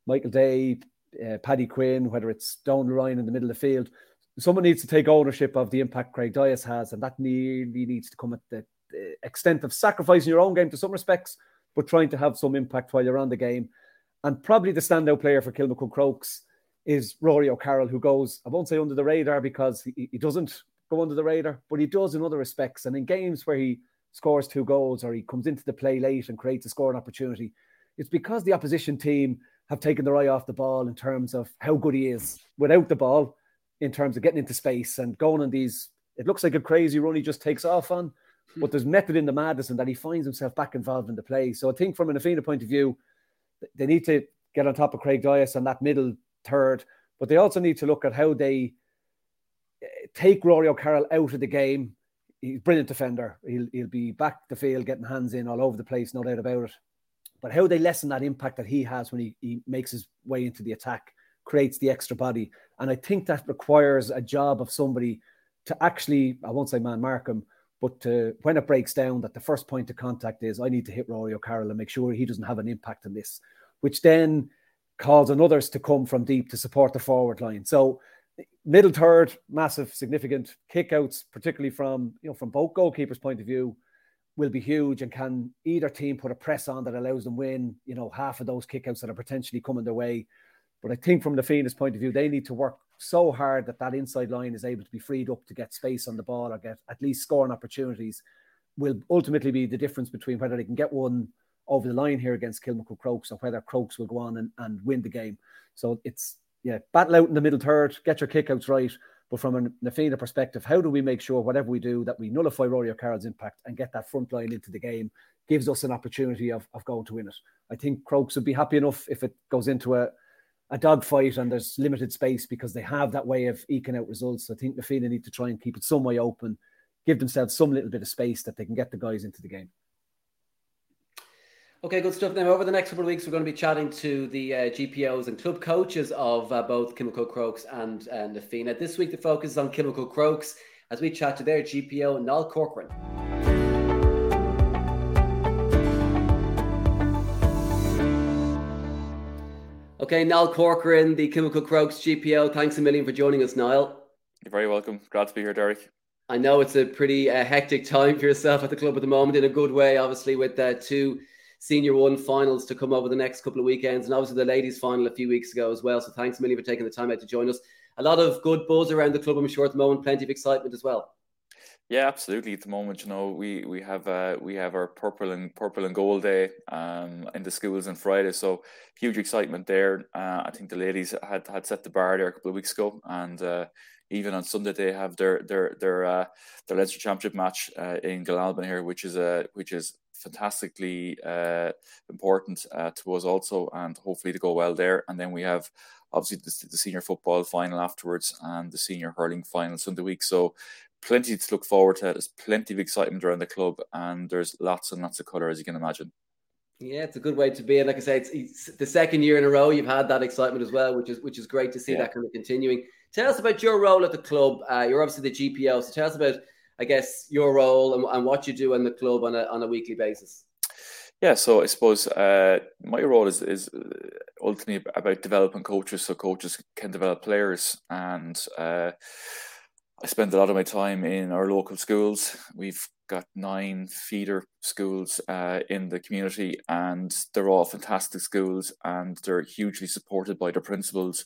Michael Day, uh, Paddy Quinn, whether it's Don Ryan in the middle of the field. Someone needs to take ownership of the impact Craig Dias has, and that nearly needs to come at the, the extent of sacrificing your own game to some respects, but trying to have some impact while you're on the game. And probably the standout player for Kilmacud Crokes is Rory O'Carroll, who goes, I won't say under the radar because he, he doesn't go under the radar, but he does in other respects. And in games where he scores two goals or he comes into the play late and creates a scoring opportunity, it's because the opposition team have taken their eye off the ball in terms of how good he is without the ball, in terms of getting into space and going on these. It looks like a crazy run he just takes off on, but there's method in the madness and that he finds himself back involved in the play. So I think from a Na Fianna point of view, they need to get on top of Craig Dias and that middle third, but they also need to look at how they eh, take Rory O'Carroll out of the game. He's a brilliant defender. He'll, he'll be back the field, getting hands in all over the place, no doubt about it but how they lessen that impact that he has when he, he makes his way into the attack, creates the extra body. And I think that requires a job of somebody to actually, I won't say man mark him, but to, when it breaks down, that the first point of contact is I need to hit Rory O'Carroll and make sure he doesn't have an impact on this, which then calls on others to come from deep to support the forward line. So middle third, massive, significant kickouts, particularly from you know from both goalkeepers' point of view, will be huge. And can either team put a press on that allows them win? You know, half of those kickouts that are potentially coming their way. But I think from the Fianna point of view, they need to work so hard that that inside line is able to be freed up to get space on the ball or get at least scoring opportunities. Will ultimately be the difference between whether they can get one over the line here against Kilmacud Crokes or whether Crokes will go on and, and win the game. So it's yeah, battle out in the middle third, get your kickouts right. But from a Na perspective, how do we make sure whatever we do that we nullify Rory O'Carroll's impact and get that front line into the game gives us an opportunity of, of going to win it. I think Crokes would be happy enough if it goes into a, a dogfight and there's limited space because they have that way of eking out results. I think Na need to try and keep it some way open, give themselves some little bit of space that they can get the guys into the game. Okay, good stuff. Now, over the next couple of weeks, we're going to be chatting to the uh, GPOs and club coaches of uh, both Kilmacud Crokes and, and Na Fianna. This week, the focus is on Kilmacud Crokes as we chat to their GPO, Niall Corcoran. Okay, Niall Corcoran, the Kilmacud Crokes GPO. Thanks a million for joining us, Niall. You're very welcome. Glad to be here, Derek. I know it's a pretty uh, hectic time for yourself at the club at the moment, in a good way, obviously, with uh, two Senior One finals to come over the next couple of weekends, and obviously the ladies' final a few weeks ago as well. So thanks, Millie, for taking the time out to join us. A lot of good buzz around the club, I'm sure, at the moment. Plenty of excitement as well. Yeah, absolutely. At the moment, you know, we we have uh, we have our purple and purple and gold day um, in the schools on Friday, so huge excitement there. Uh, I think the ladies had had set the bar there a couple of weeks ago, and uh, even on Sunday they have their their their uh, their Leinster Championship match uh, in Glenalbyn here, which is a which is fantastically uh, important uh, to us also, and hopefully to go well there. And then we have obviously the, the, senior football final afterwards and the senior hurling final Sunday week. So plenty to look forward to. There's plenty of excitement around the club, and there's lots and lots of colour as you can imagine. Yeah, it's a good way to be, and like I say, it's, it's, the second year in a row you've had that excitement as well, which is which is great to see yeah. that kind of continuing. Tell us about your role at the club. Uh, you're obviously the GPO, so tell us about I guess, your role and, and what you do in the club on a, on a weekly basis? Yeah, so I suppose uh, my role is is uh, ultimately about developing coaches, so coaches can develop players, and uh, I spend a lot of my time in our local schools. We've got nine feeder schools uh, in the community, and they're all fantastic schools, and they're hugely supported by their principals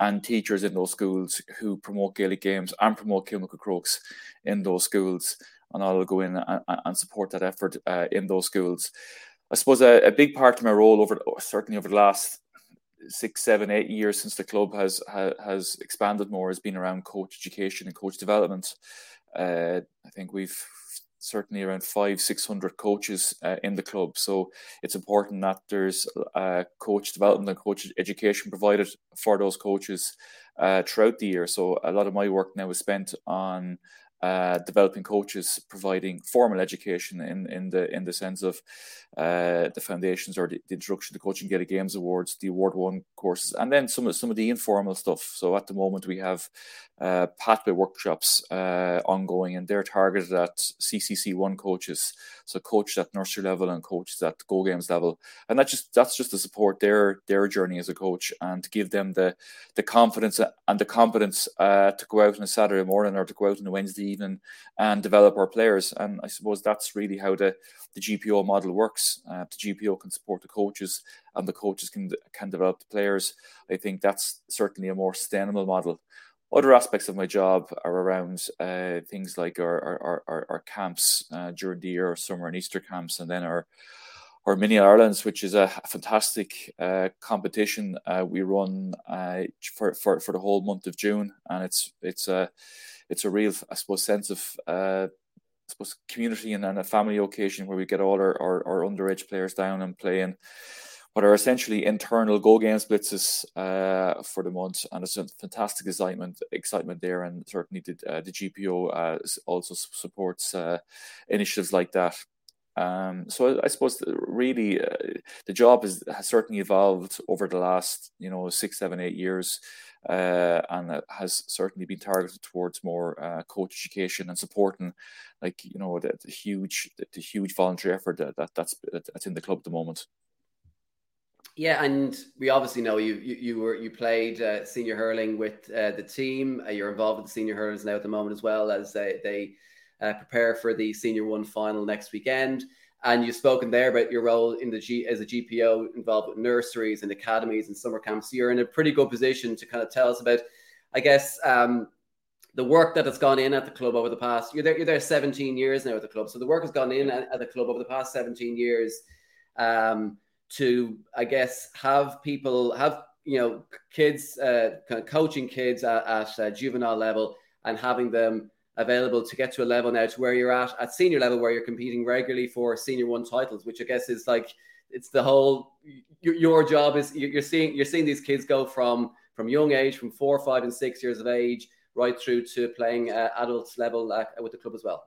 and teachers in those schools who promote Gaelic games and promote Kilmacud Crokes in those schools. And I'll go in and, and support that effort uh, in those schools. I suppose a, a, big part of my role over certainly over the last six, seven, eight years since the club has has expanded more has been around coach education and coach development. Uh, I think we've certainly around five, six hundred coaches uh, in the club. So it's important that there's uh, coach development and coach education provided for those coaches uh, throughout the year. So a lot of my work now is spent on uh, developing coaches, providing formal education in, in the in the sense of uh, the foundations or the, the, introduction to coaching get a Games awards, the award one courses, and then some of some of the informal stuff. So at the moment we have uh, pathway workshops uh, ongoing, and they're targeted at CCC one coaches, so coaches at nursery level and coaches at Go Games level, and that's just that's just to support their their journey as a coach and give them the the confidence and the competence uh, to go out on a Saturday morning or to go out on a Wednesday and develop our players. And I suppose that's really how the the GPO model works. Uh, the GPO can support the coaches, and the coaches can can develop the players. I think that's certainly a more sustainable model. Other aspects of my job are around uh, things like our our, our, our camps uh, during the year, summer and Easter camps, and then our our mini Irelands, which is a, fantastic uh, competition uh, we run uh, for, for for the whole month of June, and it's it's a it's a real, I suppose, sense of uh, I suppose community and, and a family occasion where we get all our, our, our underage players down and playing what are essentially internal go games blitzes uh, for the month, and it's a fantastic excitement excitement there, and certainly the, uh, the GPO uh, also supports uh, initiatives like that. Um, so I, I, suppose really uh, the job is, has certainly evolved over the last you know six, seven, eight years uh, and has certainly been targeted towards more uh, coach education and supporting, like you know, the, the huge, the, the, huge voluntary effort that, that that's that's in the club at the moment. Yeah, and we obviously know you. You, you were you played uh, senior hurling with uh, the team. Uh, you're involved with the senior hurlers now at the moment as well as they they uh, prepare for the senior one final next weekend. And you've spoken there about your role in the G as a GPO involved with nurseries and academies and summer camps. So you're in a pretty good position to kind of tell us about, I guess, um, the work that has gone in at the club over the past. You're there. You're there 17 years now at the club. So the work has gone in at, at the club over the past 17 years. Um, to I guess have people have you know kids uh, kind of coaching kids at, at uh, juvenile level and having them available to get to a level now to where you're at at senior level where you're competing regularly for senior one titles which i guess is like it's the whole your, your job is you're seeing you're seeing these kids go from from young age from four five and six years of age right through to playing uh, adults level uh, with the club as well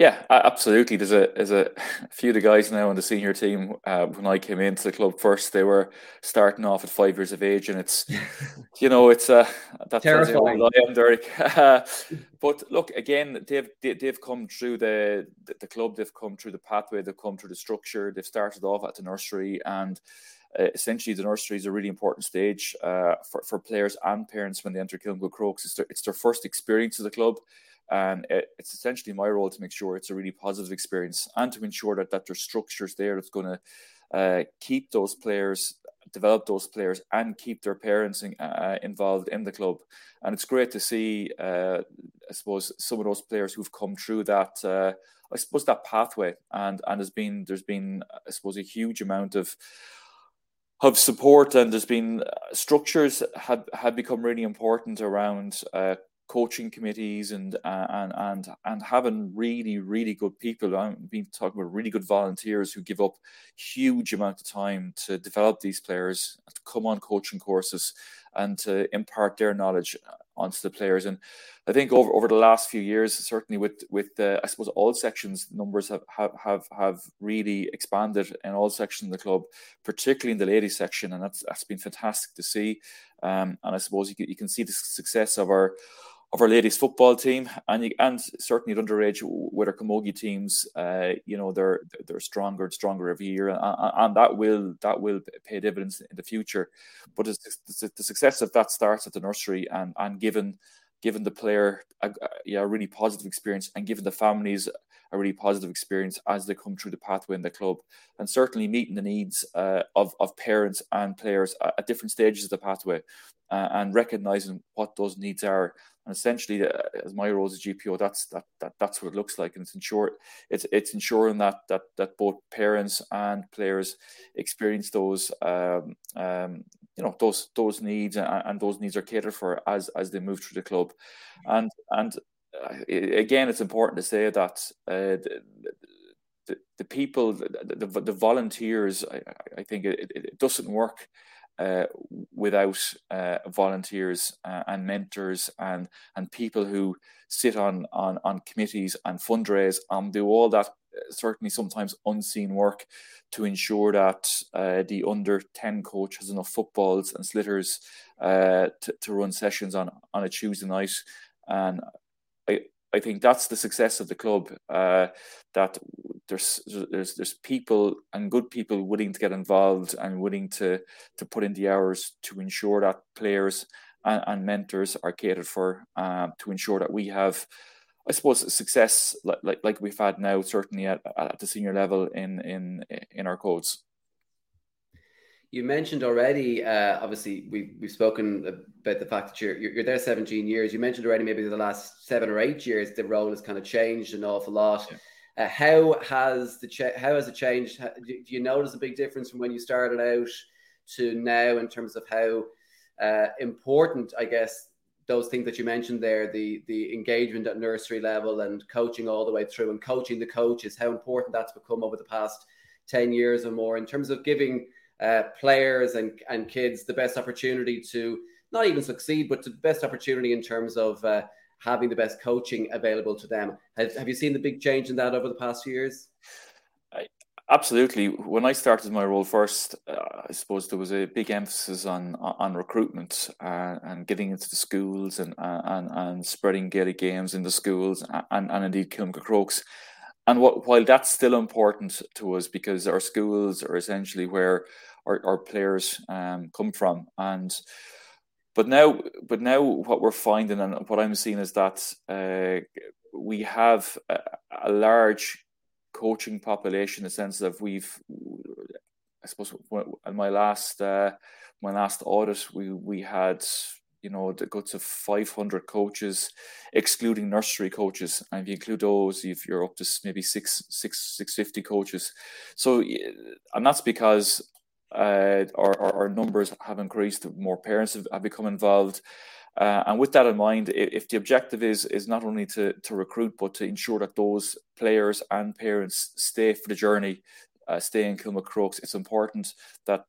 yeah, absolutely. There's a there's a few of the guys now on the senior team. Uh, when I came into the club first, they were starting off at five years of age, and it's you know it's uh, that's terrifying. I am, Derek. but look, again, they've they've come through the, the club. They've come through the pathway. They've come through the structure. They've started off at the nursery, and uh, essentially the nursery is a really important stage uh, for for players and parents when they enter Kilmacud Crokes. It's their, it's their first experience of the club and it's essentially my role to make sure it's a really positive experience and to ensure that, that there's structures there that's going to uh, keep those players develop those players and keep their parents in, uh, involved in the club. And it's great to see uh, i suppose some of those players who've come through that uh, i suppose that pathway. And and has been there's been i suppose a huge amount of of support and there's been uh, structures have have become really important around uh, coaching committees and uh, and and and having really really good people. I've been talking about really good volunteers who give up huge amount of time to develop these players, to come on coaching courses, and to impart their knowledge onto the players. And I think over, over the last few years, certainly with with uh, I suppose all sections numbers have, have have have really expanded in all sections of the club, particularly in the ladies section, and that's that's been fantastic to see. Um, and I suppose you can, you can see the success of our of our ladies football team, and you, and certainly at underage with our camogie teams, uh, you know they're they're stronger and stronger every year, and, and, that will that will pay dividends in the future. But the, the success of that starts at the nursery, and and given given the player a, a, yeah, a really positive experience, and given the families a really positive experience as they come through the pathway in the club, and certainly meeting the needs uh, of of parents and players at, at different stages of the pathway, uh, and recognizing what those needs are. And essentially, uh, as my role as a GPO, that's that, that that's what it looks like, and it's ensure it's it's ensuring that that that both parents and players experience those um, um, you know those those needs, and, and, those needs are catered for as as they move through the club, and and uh, again, it's important to say that uh, the, the, the people, the, the, the volunteers, I, I think it, it doesn't work uh, without uh, volunteers uh, and mentors and and people who sit on on on committees and fundraise and do all that uh, certainly sometimes unseen work to ensure that uh, the under 10 coach has enough footballs and sliotars uh, to, to run sessions on on a Tuesday night and I, I think that's the success of the club. Uh, that there's there's there's people and good people willing to get involved and willing to to put in the hours to ensure that players and, and mentors are catered for. Uh, to ensure that we have, I suppose, success like like, like we've had now, certainly at, at the senior level in in in our codes. You mentioned already, uh, obviously, we've, we've spoken about the fact that you're, you're there 17 years. You mentioned already maybe the last seven or eight years, the role has kind of changed an awful lot. Yeah. Uh, how has the cha- how has it changed? do you notice a big difference from when you started out to now in terms of how uh, important, I guess, those things that you mentioned there, the the engagement at nursery level and coaching all the way through and coaching the coaches, how important that's become over the past 10 years or more in terms of giving uh, players and, and kids the best opportunity to not even succeed, but the best opportunity in terms of uh, having the best coaching available to them. Have, have you seen the big change in that over the past few years? Absolutely. When I started my role first, uh, I suppose there was a big emphasis on on recruitment uh, and getting into the schools and and and spreading Gaelic games in the schools and and indeed Crokes. And what, while that's still important to us because our schools are essentially where our, our players um, come from, and but now, but now what we're finding and what I'm seeing is that uh, we have a, a, large coaching population in the sense that we've, I suppose, in my last uh, my last audit, we we had you know the guts of 500 coaches excluding nursery coaches. And if you include those if you're up to maybe six six 650 coaches. So and that's because uh, our, our, our, numbers have increased more parents have, have become involved. Uh, and with that in mind if the objective is is not only to to recruit but to ensure that those players and parents stay for the journey uh, stay in Kilmacrokes it's important that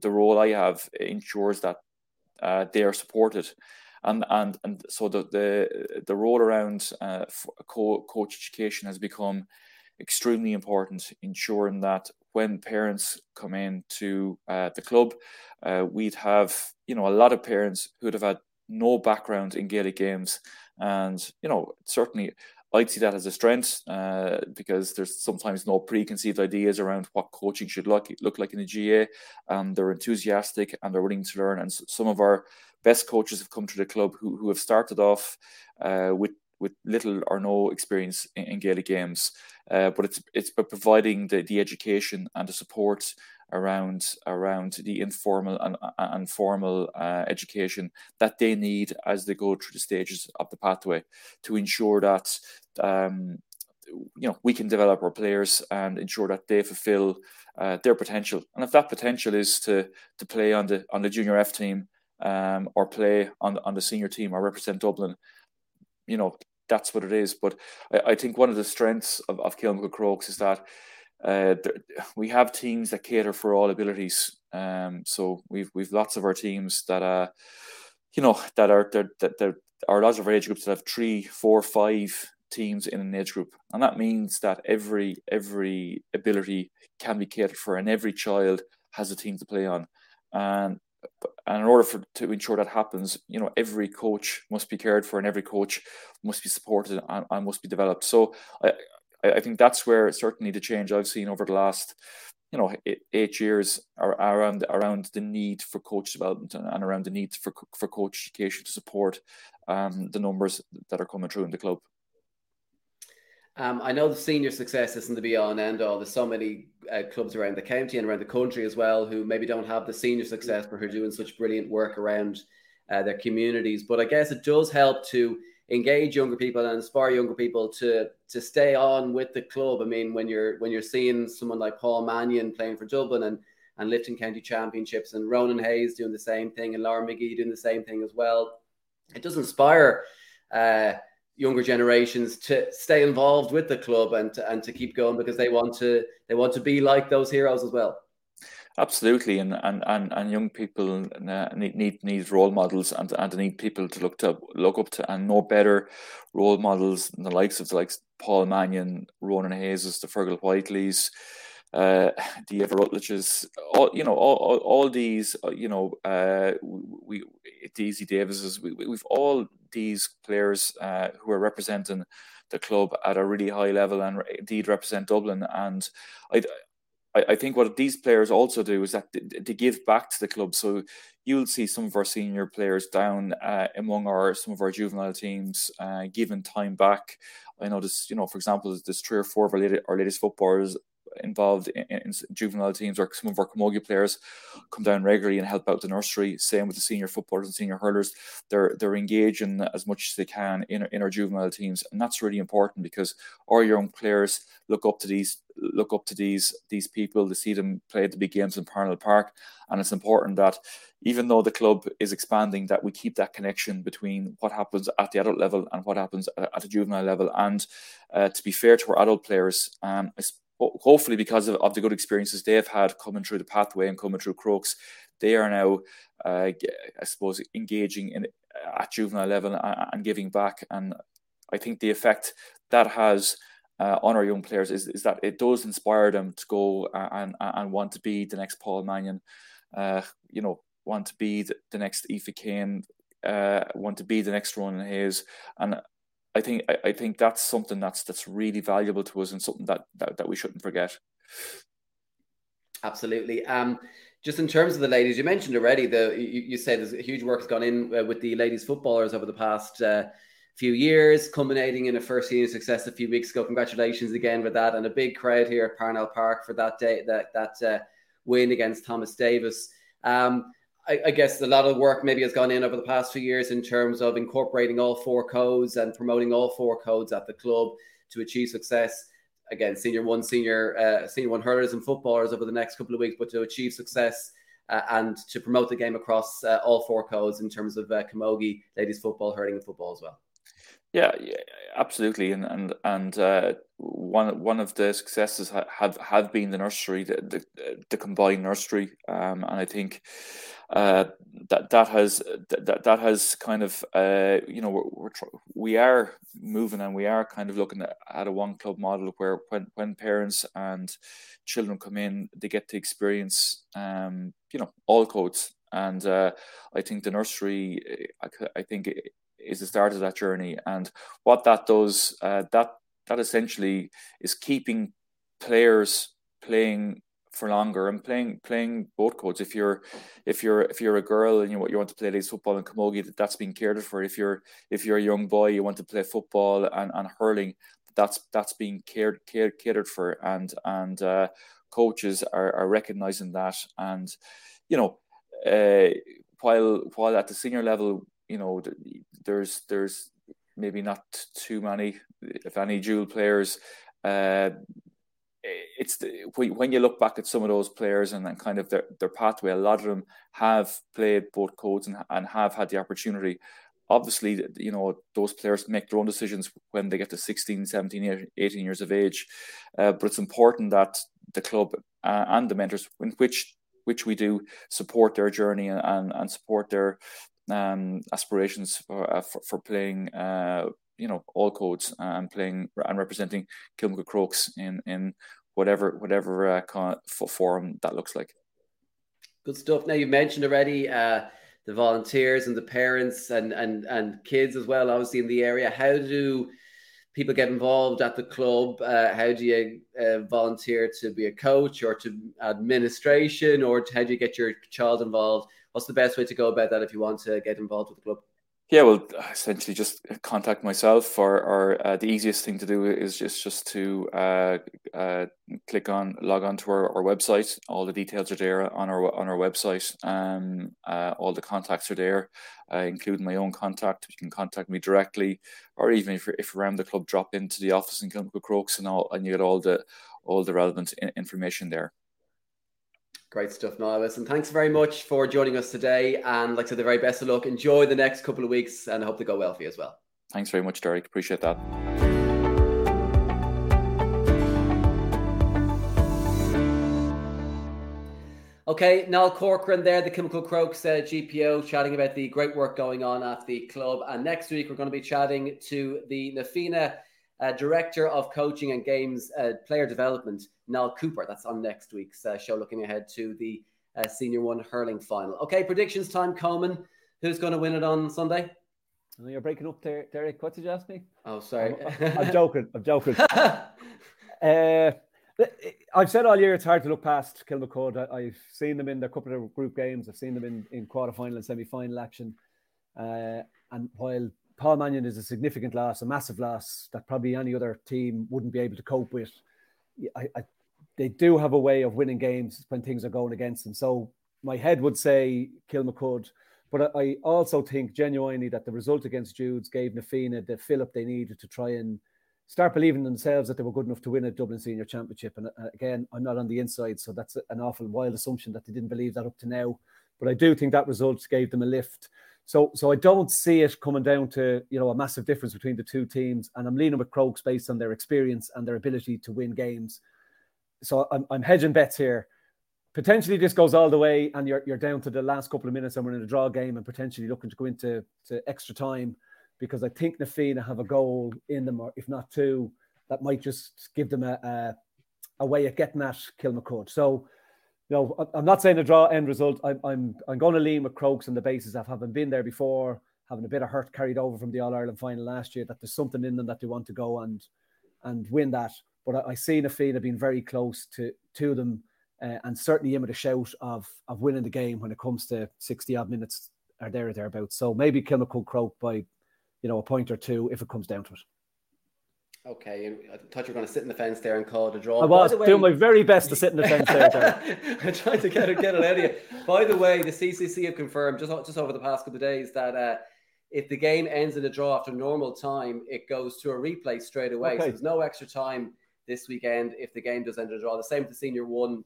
the role I have ensures that uh, they are supported. And, and and so the the, the role around uh, co- coach education has become extremely important, ensuring that when parents come in to uh, the club, uh, we'd have you know a lot of parents who'd have had no background in Gaelic games, and you know certainly I'd see that as a strength uh, because there's sometimes no preconceived ideas around what coaching should look look like in the GA. And they're enthusiastic and they're willing to learn. And some of our best coaches have come to the club who, who have started off uh, with with little or no experience in, in Gaelic games. Uh, but it's it's by providing the, the education and the support around around the informal and, and formal uh, education that they need as they go through the stages of the pathway to ensure that um, you know we can develop our players and ensure that they fulfill uh, their potential. And if that potential is to to play on the on the junior F team um, or play on on the senior team or represent Dublin you know that's what it is. But I, I think one of the strengths of, of Kilmacrokes is that uh, we have teams that cater for all abilities. Um, so we've we've lots of our teams that uh, you know, that are that that there are lots of our age groups that have three, four, five teams in an age group, and that means that every every ability can be catered for, and every child has a team to play on, and and in order for to ensure that happens, you know, every coach must be cared for, and every coach must be supported and, and must be developed. So I, I, think that's where certainly the change I've seen over the last you know eight years are around around the need for coach development and, and around the need for for coach education to support um, the numbers that are coming through in the club. Um, I know the senior success isn't the be all and end all. There's so many uh, clubs around the county and around the country as well who maybe don't have the senior success, but who are doing such brilliant work around uh, their communities. But I guess it does help to engage younger people and inspire younger people to to stay on with the club. I mean, when you're when you're seeing someone like Paul Mannion playing for Dublin and and lifting county championships, and Ronan Hayes doing the same thing, and Laura McGee doing the same thing as well, it does inspire uh, younger generations to stay involved with the club and to, and to keep going because they want to they want to be like those heroes as well. Absolutely, and and and, and young people need, need need role models, and and need people to look to look up to, and no better role models than the likes of the likes Paul Mannion, Ronan Hayes, the Fergal Whiteleys, uh, the Ever Rutledges, all you know, all, all, all these, uh, you know, uh, we Daisy Davises, we, we've all these players uh, who are representing the club at a really high level and indeed represent Dublin. And I, I, I think what these players also do is that they, give back to the club. So you'll see some of our senior players down uh, among our some of our juvenile teams uh, giving time back. I know this, you know, for example, there's three or four of our, latest, our latest footballers involved in, in, juvenile teams or some of our camogie players come down regularly and help out the nursery. Same with the senior footballers and senior hurlers. They're they're engaging as much as they can in, in our juvenile teams, and that's really important because our young players look up to these look up to these these people to see them play the big games in Parnell Park, and it's important that even though the club is expanding, that we keep that connection between what happens at the adult level and what happens at, at a juvenile level. And uh, to be fair to our adult players, um, hopefully because of, of, the good experiences they've had coming through the pathway and coming through Crokes, they are now, uh, I suppose, engaging in at juvenile level and, and, giving back. And I think the effect that has uh, on our young players is, is that it does inspire them to go and, and want to be the next Paul Mannion, uh, you know, want to be the, the next Aoife Kane, uh, want to be the next Ronan Hayes. And I, think I, I, think that's something that's that's really valuable to us and something that that, that we shouldn't forget. Absolutely. Um, just in terms of the ladies, you mentioned already the you, you said there's huge work has gone in uh, with the ladies footballers over the past uh, few years, culminating in a first season success a few weeks ago. Congratulations again with that, and a big crowd here at Parnell Park for that day that that uh, win against Thomas Davis. Um, I, I, guess a lot of work maybe has gone in over the past few years in terms of incorporating all four codes and promoting all four codes at the club to achieve success. Again, senior one, senior uh, senior one hurlers and footballers over the next couple of weeks, but to achieve success uh, and to promote the game across uh, all four codes in terms of uh, camogie, ladies football, hurling, and football as well. Yeah, yeah, absolutely, and and and uh, one one of the successes have have been the nursery, the the, the combined nursery, um, and I think uh, that that has that that has kind of uh, you know we're, we're we are moving and we are kind of looking at, a one club model where when when parents and children come in, they get to experience um, you know all codes and uh, I think the nursery, I, I think is the start of that journey. And what that does, uh, that that essentially is keeping players playing for longer and playing playing both codes. If you're if you're if you're a girl and you want you want to play ladies football and camogie, that, that's being catered for. If you're if you're a young boy, you want to play football and, and hurling, that's that's being cared, cared catered for. And and uh, coaches are, are recognizing that. And you know, uh, while while at the senior level you know, there's there's maybe not too many, if any, dual players. Uh, it's the, when you look back at some of those players and, and kind of their, their pathway, a lot of them have played both codes and, and have had the opportunity. Obviously, you know, those players make their own decisions when they get to 16, 17, 18 years of age. Uh, but it's important that the club uh, and the mentors, in which which we do, support their journey and, and, support their um, aspirations for, uh, for, for playing, uh, you know, all codes and playing and representing Kilmacud Crokes in in whatever whatever uh, kind of form that looks like. Good stuff. Now you mentioned already uh, the volunteers and the parents and and and kids as well. Obviously in the area, how do people get involved at the club? Uh, how do you uh, volunteer to be a coach or to administration, or how do you get your child involved? what's the best way to go about that if you want to get involved with the club? Yeah, well, essentially just contact myself, or, or uh, the easiest thing to do is just just to uh, uh, click on log on to our, our, website. All the details are there on our on our website. Um, uh, all the contacts are there, uh, including my own contact. You can contact me directly, or even if you're, if you're around the club, drop into the office in Kilmacud Crokes and all, and you get all the all the relevant information there. Great stuff, Niall. And thanks very much for joining us today. And like I said, the very best of luck. Enjoy the next couple of weeks and I hope they go well for you as well. Thanks very much, Derek. Appreciate that. Okay, Niall Corcoran there, the Kilmacud Crokes uh, GPO, chatting about the great work going on at the club. And next week, we're going to be chatting to the Na Fianna uh, Director of Coaching and Games uh, Player Development, Niall Cooper. That's on next week's uh, show, looking ahead to the uh, Senior One hurling final. Okay, predictions time, Coman. Who's going to win it on Sunday? Oh, you're breaking up there, Derek. What did you ask me? Oh, sorry. I'm, I'm joking. I'm joking. uh, I've said all year it's hard to look past Kilmacud. I, have seen them in a couple of group games. I've seen them in, in quarter final and semi final action. Uh, and while Paul Mannion is a significant loss, a massive loss that probably any other team wouldn't be able to cope with. I, I, they do have a way of winning games when things are going against them. So my head would say Kilmacud, but I also think genuinely that the result against Jude's gave Na Fianna the fillip they needed to try and start believing themselves that they were good enough to win a Dublin Senior Championship. And uh, again, I'm not on the inside, so that's an awful wild assumption that they didn't believe that up to now. But I do think that result gave them a lift. So, so I don't see it coming down to you know a massive difference between the two teams, and I'm leaning with Crokes based on their experience and their ability to win games. So I'm, I'm hedging bets here. Potentially, this goes all the way, and you're you're down to the last couple of minutes, and we're in a draw game, and potentially looking to go into to extra time, because I think Na Fianna have a goal in them, or if not two, that might just give them a a, a way of getting at Kilmacud. So you know, I'm not saying a draw end result. I'm I'm I'm going to lean with Crokes on the basis of having been there before, having a bit of hurt carried over from the All Ireland final last year, that there's something in them that they want to go and and win that. But I, I see Na Fianna being very close to to them, uh, and certainly in with a shout of of winning the game when it comes to sixty odd minutes are there or thereabouts. So maybe Kilmacud Croke by, you know, a point or two if it comes down to it. Okay, I thought you were going to sit in the fence there and call it a draw. I was way, doing my very best to sit in the fence there. I'm trying to get it, get it out of you. By the way, the CCC have confirmed just, just over the past couple of days that uh, if the game ends in a draw after normal time, it goes to a replay straight away. Okay. So there's no extra time this weekend if the game does end in a draw. The same with the senior one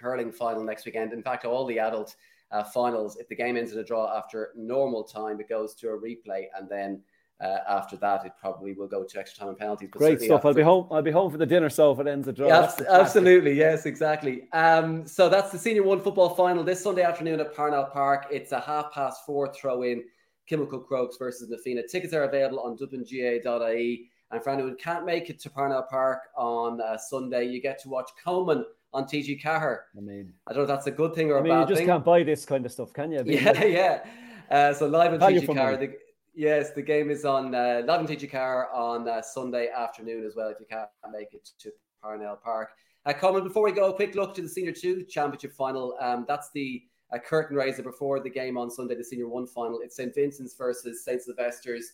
hurling final next weekend. In fact, all the adult uh, finals, if the game ends in a draw after normal time, it goes to a replay and then uh, after that, it probably will go to extra time and penalties. But Great stuff. I'll be home. I'll be home for the dinner. So if it ends a draw, yeah, absolutely. Yes, exactly. Um, so that's the senior one football final this Sunday afternoon at Parnell Park. It's a half past four throw in. Kilmacud Crokes versus Na Fianna. Tickets are available on dublingaa.ie. And for anyone who can't make it to Parnell Park on uh, Sunday, you get to watch Coman on TG Ceathair. I mean, I don't know if that's a good thing or I mean, a bad thing. you just thing. can't buy this kind of stuff, can you? yeah, yeah. Uh, so live on TG Ceathair. Yes, the game is on uh, live on TG Ceathair on uh, Sunday afternoon as well. If you can't make it to Parnell Park, uh, Coman. Before we go, a quick look to the Senior Two Championship final. Um, that's the a curtain raiser before the game on Sunday, the Senior One final. It's St Vincent's versus St Sylvester's,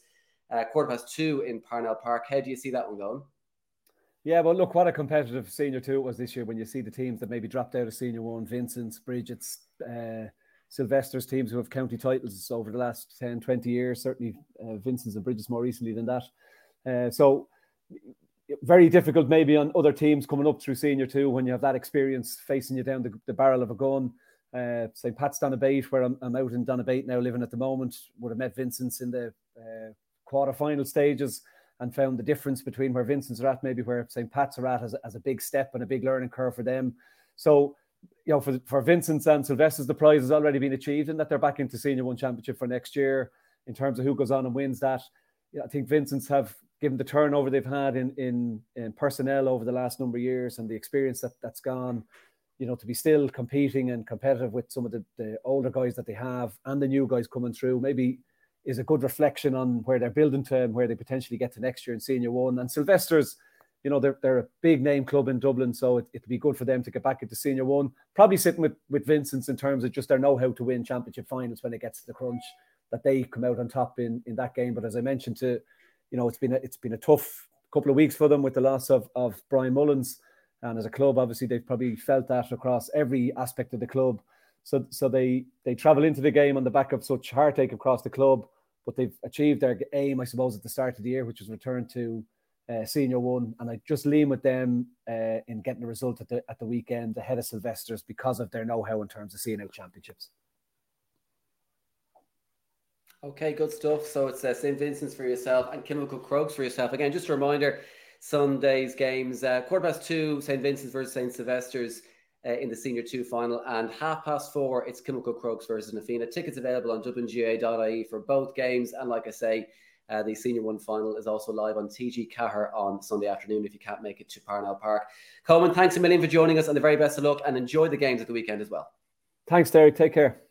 uh, quarter past two in Parnell Park. How do you see that one going? Yeah, well, look, what a competitive Senior Two it was this year when you see the teams that maybe dropped out of Senior One, Vincent's, Bridget's, uh, Sylvester's teams who have county titles over the last 10, 20 years, certainly uh, Vincent's and Brigid's more recently than that. Uh, so very difficult maybe on other teams coming up through senior two when you have that experience facing you down the, the barrel of a gun uh, St. Pat's Donabate, where I'm, I'm, out in Donabate now living at the moment, would have met Vincent's in the uh, quarter-final stages and found the difference between where Vincent's are at, maybe where St. Pat's are at, as, as a big step and a big learning curve for them. So, you know, for, for Vincent's and Sylvester's, the prize has already been achieved and that they're back into Senior One Championship for next year in terms of who goes on and wins that. Yeah, I think Vincent's have given the turnover they've had in, in, in personnel over the last number of years and the experience that, that's gone you know, to be still competing and competitive with some of the, the older guys that they have and the new guys coming through, maybe is a good reflection on where they're building to and where they potentially get to next year in senior one. And Sylvester's, you know, they're, they're a big name club in Dublin, so it, it'd be good for them to get back into senior one. Probably sitting with, with Vincent's in terms of just their know how to win championship finals when it gets to the crunch, that they come out on top in, in that game. But as I mentioned to, you know, it's been a, it's been a tough couple of weeks for them with the loss of, of Brian Mullins. And as a club, obviously, they've probably felt that across every aspect of the club. So, so they they travel into the game on the back of such heartache across the club, but they've achieved their aim, I suppose, at the start of the year, which was return to uh, senior one. And I just lean with them uh, in getting a result at the at the weekend ahead of Sylvester's because of their know-how in terms of out championships. Okay, good stuff. So it's uh, St. Vincent's for yourself and Kilmacud Crokes for yourself. Again, just a reminder Sunday's games. Uh, quarter past two, St. Vincent's versus St. Sylvester's uh, in the Senior 2 final. And half past four, it's Kilmacud Crokes versus Na Fianna. Tickets available on dublingaa.ie for both games. And like I say, uh, the Senior 1 final is also live on TG Ceathair on Sunday afternoon if you can't make it to Parnell Park. Coman, thanks a million for joining us and the very best of luck and enjoy the games at the weekend as well. Thanks, Derek. Take care.